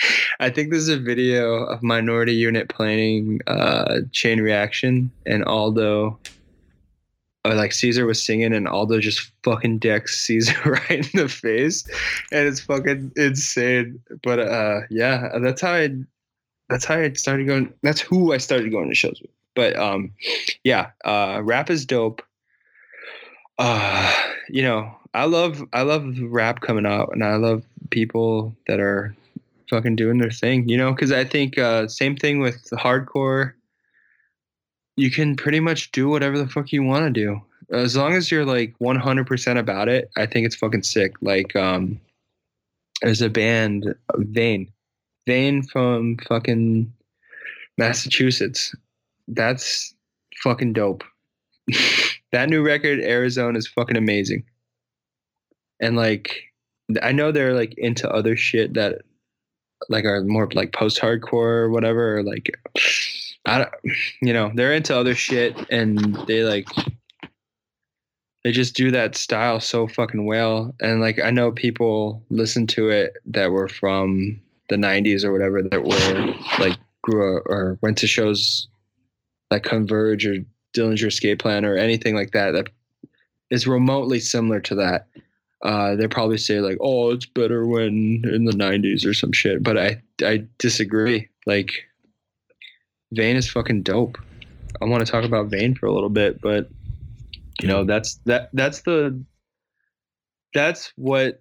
I think there's a video of Minority Unit playing uh, Chain Reaction and Aldo uh, like Caesar was singing and Aldo just fucking decks Caesar right in the face, and it's fucking insane. But uh, yeah, that's how I that's how I started going. That's who I started going to shows with. But um, yeah, uh, rap is dope. Uh, you know, I love I love rap coming out, and I love people that are fucking doing their thing. You know, because I think uh, same thing with hardcore. You can pretty much do whatever the fuck you want to do, as long as you're like 100% about it. I think it's fucking sick. Like, um, there's a band, Vein, Vein from fucking Massachusetts. That's fucking dope. that new record, Errorzone, is fucking amazing. And like I know they're like into other shit that like are more like post hardcore or whatever or like I don't you know they're into other shit and they like they just do that style so fucking well. And like I know people listen to it that were from the 90s or whatever that were like grew up or went to shows like Converge or Dillinger Escape Plan or anything like that that is remotely similar to that uh, they probably say like, "Oh, it's better when in the '90s or some shit." But I I disagree. Like, Vein is fucking dope. I want to talk about Vein for a little bit, but you know that's that that's the that's what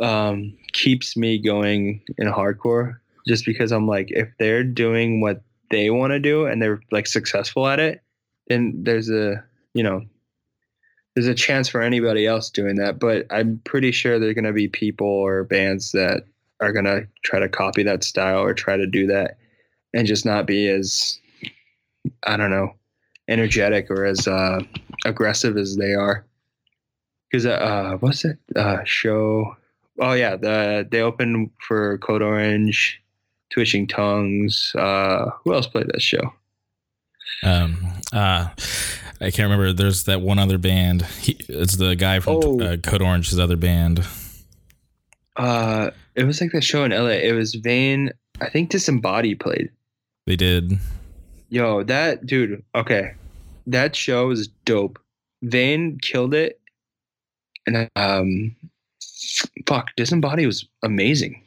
um, keeps me going in hardcore. Just because I'm like, if they're doing what they want to do and they're like successful at it, then there's a you know there's a chance for anybody else doing that, but I'm pretty sure there're going to be people or bands that are going to try to copy that style or try to do that and just not be as, I don't know, energetic or as uh, aggressive as they are. Because, uh, what's that uh, show? Oh, yeah, the they opened for Code Orange, Twitching Tongues. Uh, who else played that show?
Um, uh, I can't remember. There's that one other band. He, it's the guy from oh. uh, Code Orange's other band.
Uh, it was like that show in LA. It was Vein. I think Disembodied played.
They did.
Yo, that dude. Okay, that show was dope. Vein killed it, and um, fuck, Disembodied was amazing.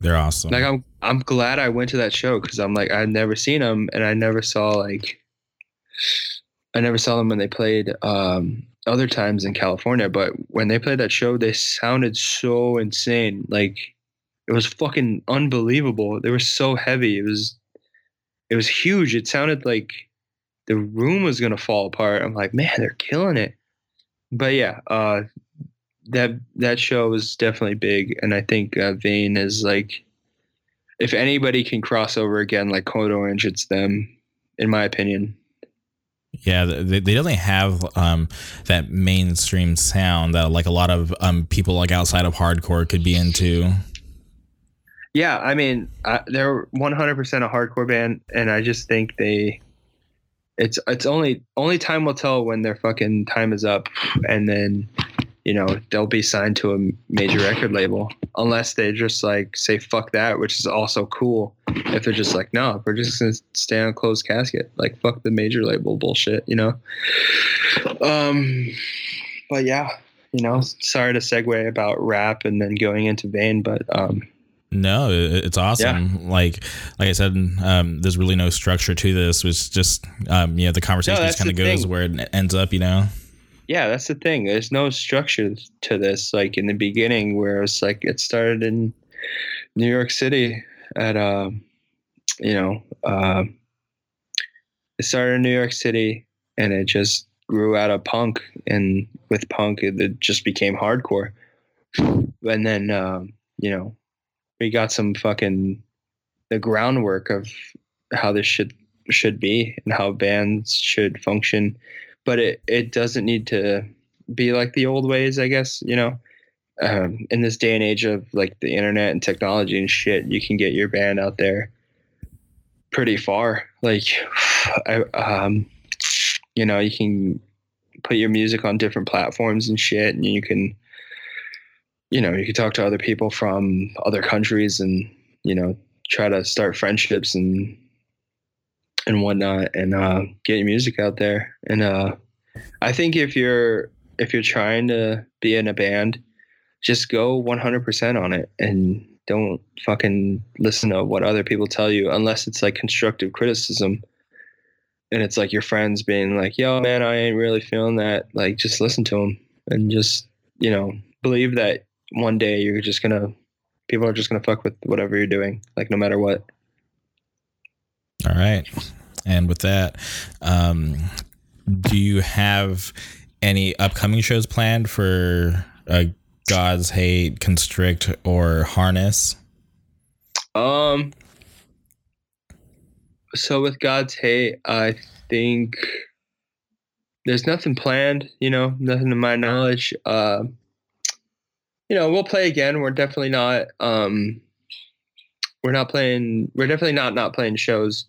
They're awesome.
Like I'm, I'm glad I went to that show because I'm like I'd never seen them, and I never saw like I never saw them when they played um, other times in California, but when they played that show, they sounded so insane. Like it was fucking unbelievable. They were so heavy. It was it was huge. It sounded like the room was gonna fall apart. I'm like, man, they're killing it. But yeah, uh, that that show was definitely big, and I think uh, Vein is like, if anybody can cross over again like Code Orange, it's them, in my opinion.
Yeah, they, they definitely have um, that mainstream sound that like a lot of um, people like outside of hardcore could be into.
Yeah, I mean, I, they're 100% a hardcore band, and I just think they. It's it's only only time will tell when their fucking time is up, and then you know they'll be signed to a major record label unless they just like say fuck that which is also cool if they're just like no we're just gonna stay on closed casket like fuck the major label bullshit you know um but yeah you know sorry to segue about rap and then going into Vein but um
No, it's awesome. Like like I said, um, there's really no structure to this. It's just um, you know the conversation
that's
just kind of goes
thing.
where it ends up. You know.
Yeah, that's the thing. There's no structure to this. Like in the beginning, where it's like it started in New York City at um, you know, um, it started in New York City, and it just grew out of punk, and with punk, it, it just became hardcore. And then um, you know, we got some fucking the groundwork of how this should should be and how bands should function but it, it doesn't need to be like the old ways, I guess, you know. Um, in this day and age of like the internet and technology and shit, you can get your band out there pretty far. Like, I, um, you know, you can put your music on different platforms and shit, and you can, you know, you can talk to other people from other countries and you know try to start friendships and and whatnot and uh, get your music out there. And uh, I think if you're if you're trying to be in a band, just go 100% on it and don't fucking listen to what other people tell you unless it's like constructive criticism. And it's like your friends being like, "Yo, man, I ain't really feeling that." Like, just listen to them and just you know believe that one day you're just gonna people are just gonna fuck with whatever you're doing, like no matter what.
All right. And with that, um, do you have any upcoming shows planned for uh, God's Hate, Constrict, or Harness?
Um. So with God's hate, I think there's nothing planned. You know, nothing to my knowledge. Uh, you know, we'll play again. We're definitely not. Um, we're not playing. We're definitely not not playing shows,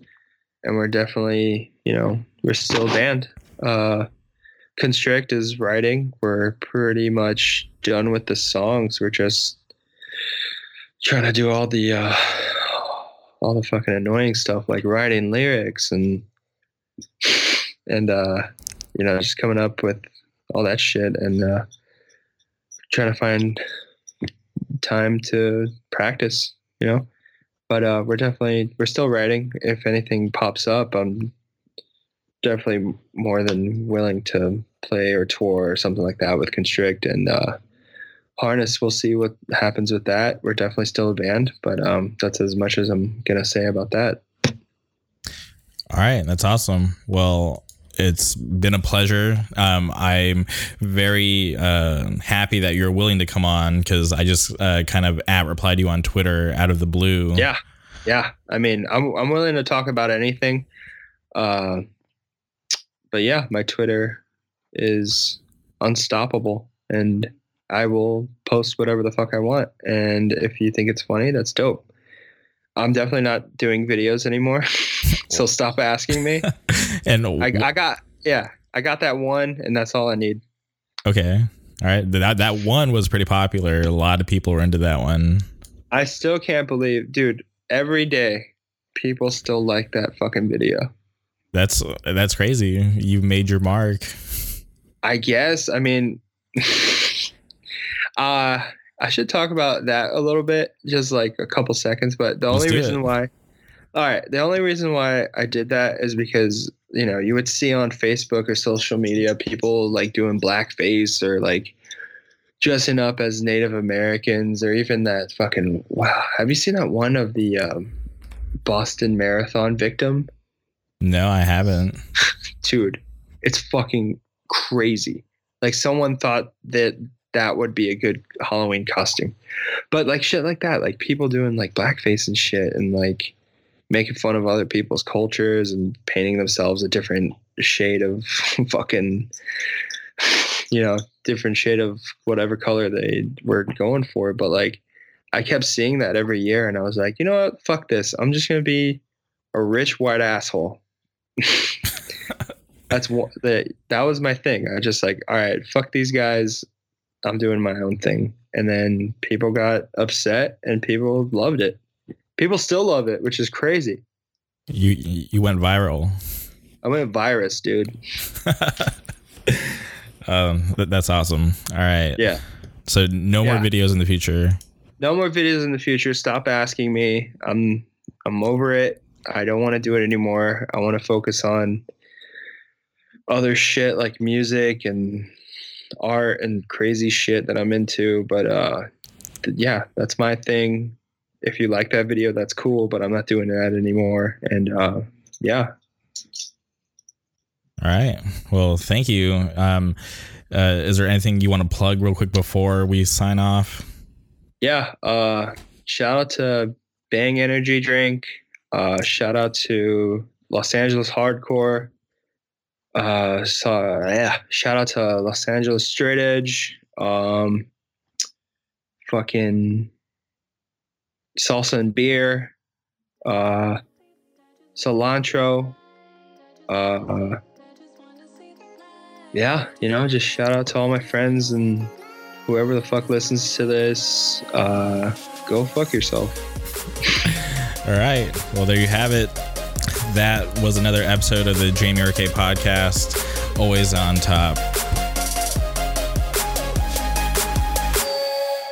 and we're definitely you know we're still a band. Uh, Constrict is writing. We're pretty much done with the songs. We're just trying to do all the uh, all the fucking annoying stuff like writing lyrics and and uh, you know just coming up with all that shit and uh, trying to find time to practice. You know, but uh, we're definitely we're still writing. If anything pops up, I'm definitely more than willing to play or tour or something like that with Constrict and uh, Harness. We'll see what happens with that. We're definitely still a band, but um, that's as much as I'm gonna say about that.
All right, that's awesome. Well, it's been a pleasure. Um, I'm very uh, happy that you're willing to come on because I just uh, kind of at replied to you on Twitter out of the blue.
Yeah, yeah. I mean, I'm I'm willing to talk about anything. Uh, but yeah, my Twitter is unstoppable, and I will post whatever the fuck I want. And if you think it's funny, that's dope. I'm definitely not doing videos anymore, so stop asking me.
and
I, I got yeah, I got that one, and that's all I need.
okay, all right. That that one was pretty popular. A lot of people were into that one.
I still can't believe, dude. Every day, people still like that fucking video.
That's that's crazy. You made your mark.
I guess. I mean, uh, I should talk about that a little bit, just like a couple seconds. But the
Let's
only reason
it.
why, all right, the only reason why I did that is because you know you would see on Facebook or social media people like doing blackface or like dressing up as Native Americans or even that fucking wow. Have you seen that one of the um, Boston Marathon victim?
No, I haven't.
dude, it's fucking crazy. Like someone thought that that would be a good Halloween costume, but like shit like that, like people doing like blackface and shit, and like making fun of other people's cultures and painting themselves a different shade of fucking, you know, different shade of whatever color they were going for. But like, I kept seeing that every year, and I was like, you know what, fuck this. I'm just gonna be a rich white asshole. That's what that that was my thing. I just like, all right, fuck these guys. I'm doing my own thing. And then people got upset and people loved it. People still love it, which is crazy.
You you went viral.
I went virus, dude.
um, that, that's awesome. All right.
Yeah.
So no
Yeah.
more videos in the future.
no more videos in the future. Stop asking me. I'm I'm over it. I don't want to do it anymore. I want to focus on other shit like music and art and crazy shit that I'm into. But uh, th- yeah, that's my thing. If you like that video, that's cool. But I'm not doing that anymore. And uh, yeah.
All right. Well, thank you. Um, uh, is there anything you want to plug real quick before we sign off?
Yeah. Uh, shout out to Bang Energy Drink. Uh, shout out to Los Angeles Hardcore. Uh, so yeah, shout out to Los Angeles Straight Edge. Um, fucking salsa and beer. Uh, cilantro. Uh, yeah, you know, just shout out to all my friends and whoever the fuck listens to this. Uh, go fuck yourself.
All right. Well, there you have it. That was another episode of the Jamie RK podcast. Always on top.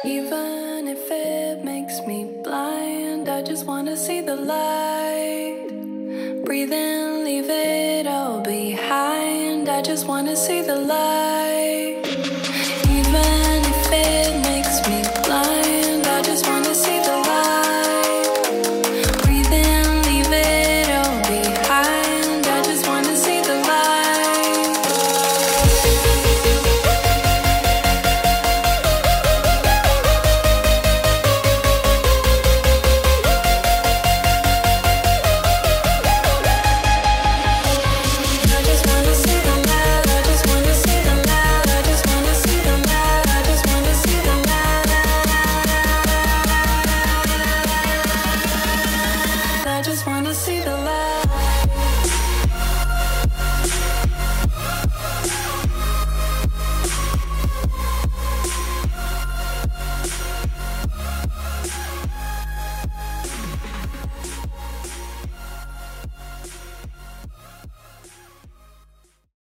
Even if it makes me blind, I just wanna see the light. Breathe in, leave it all behind. I just wanna see the light.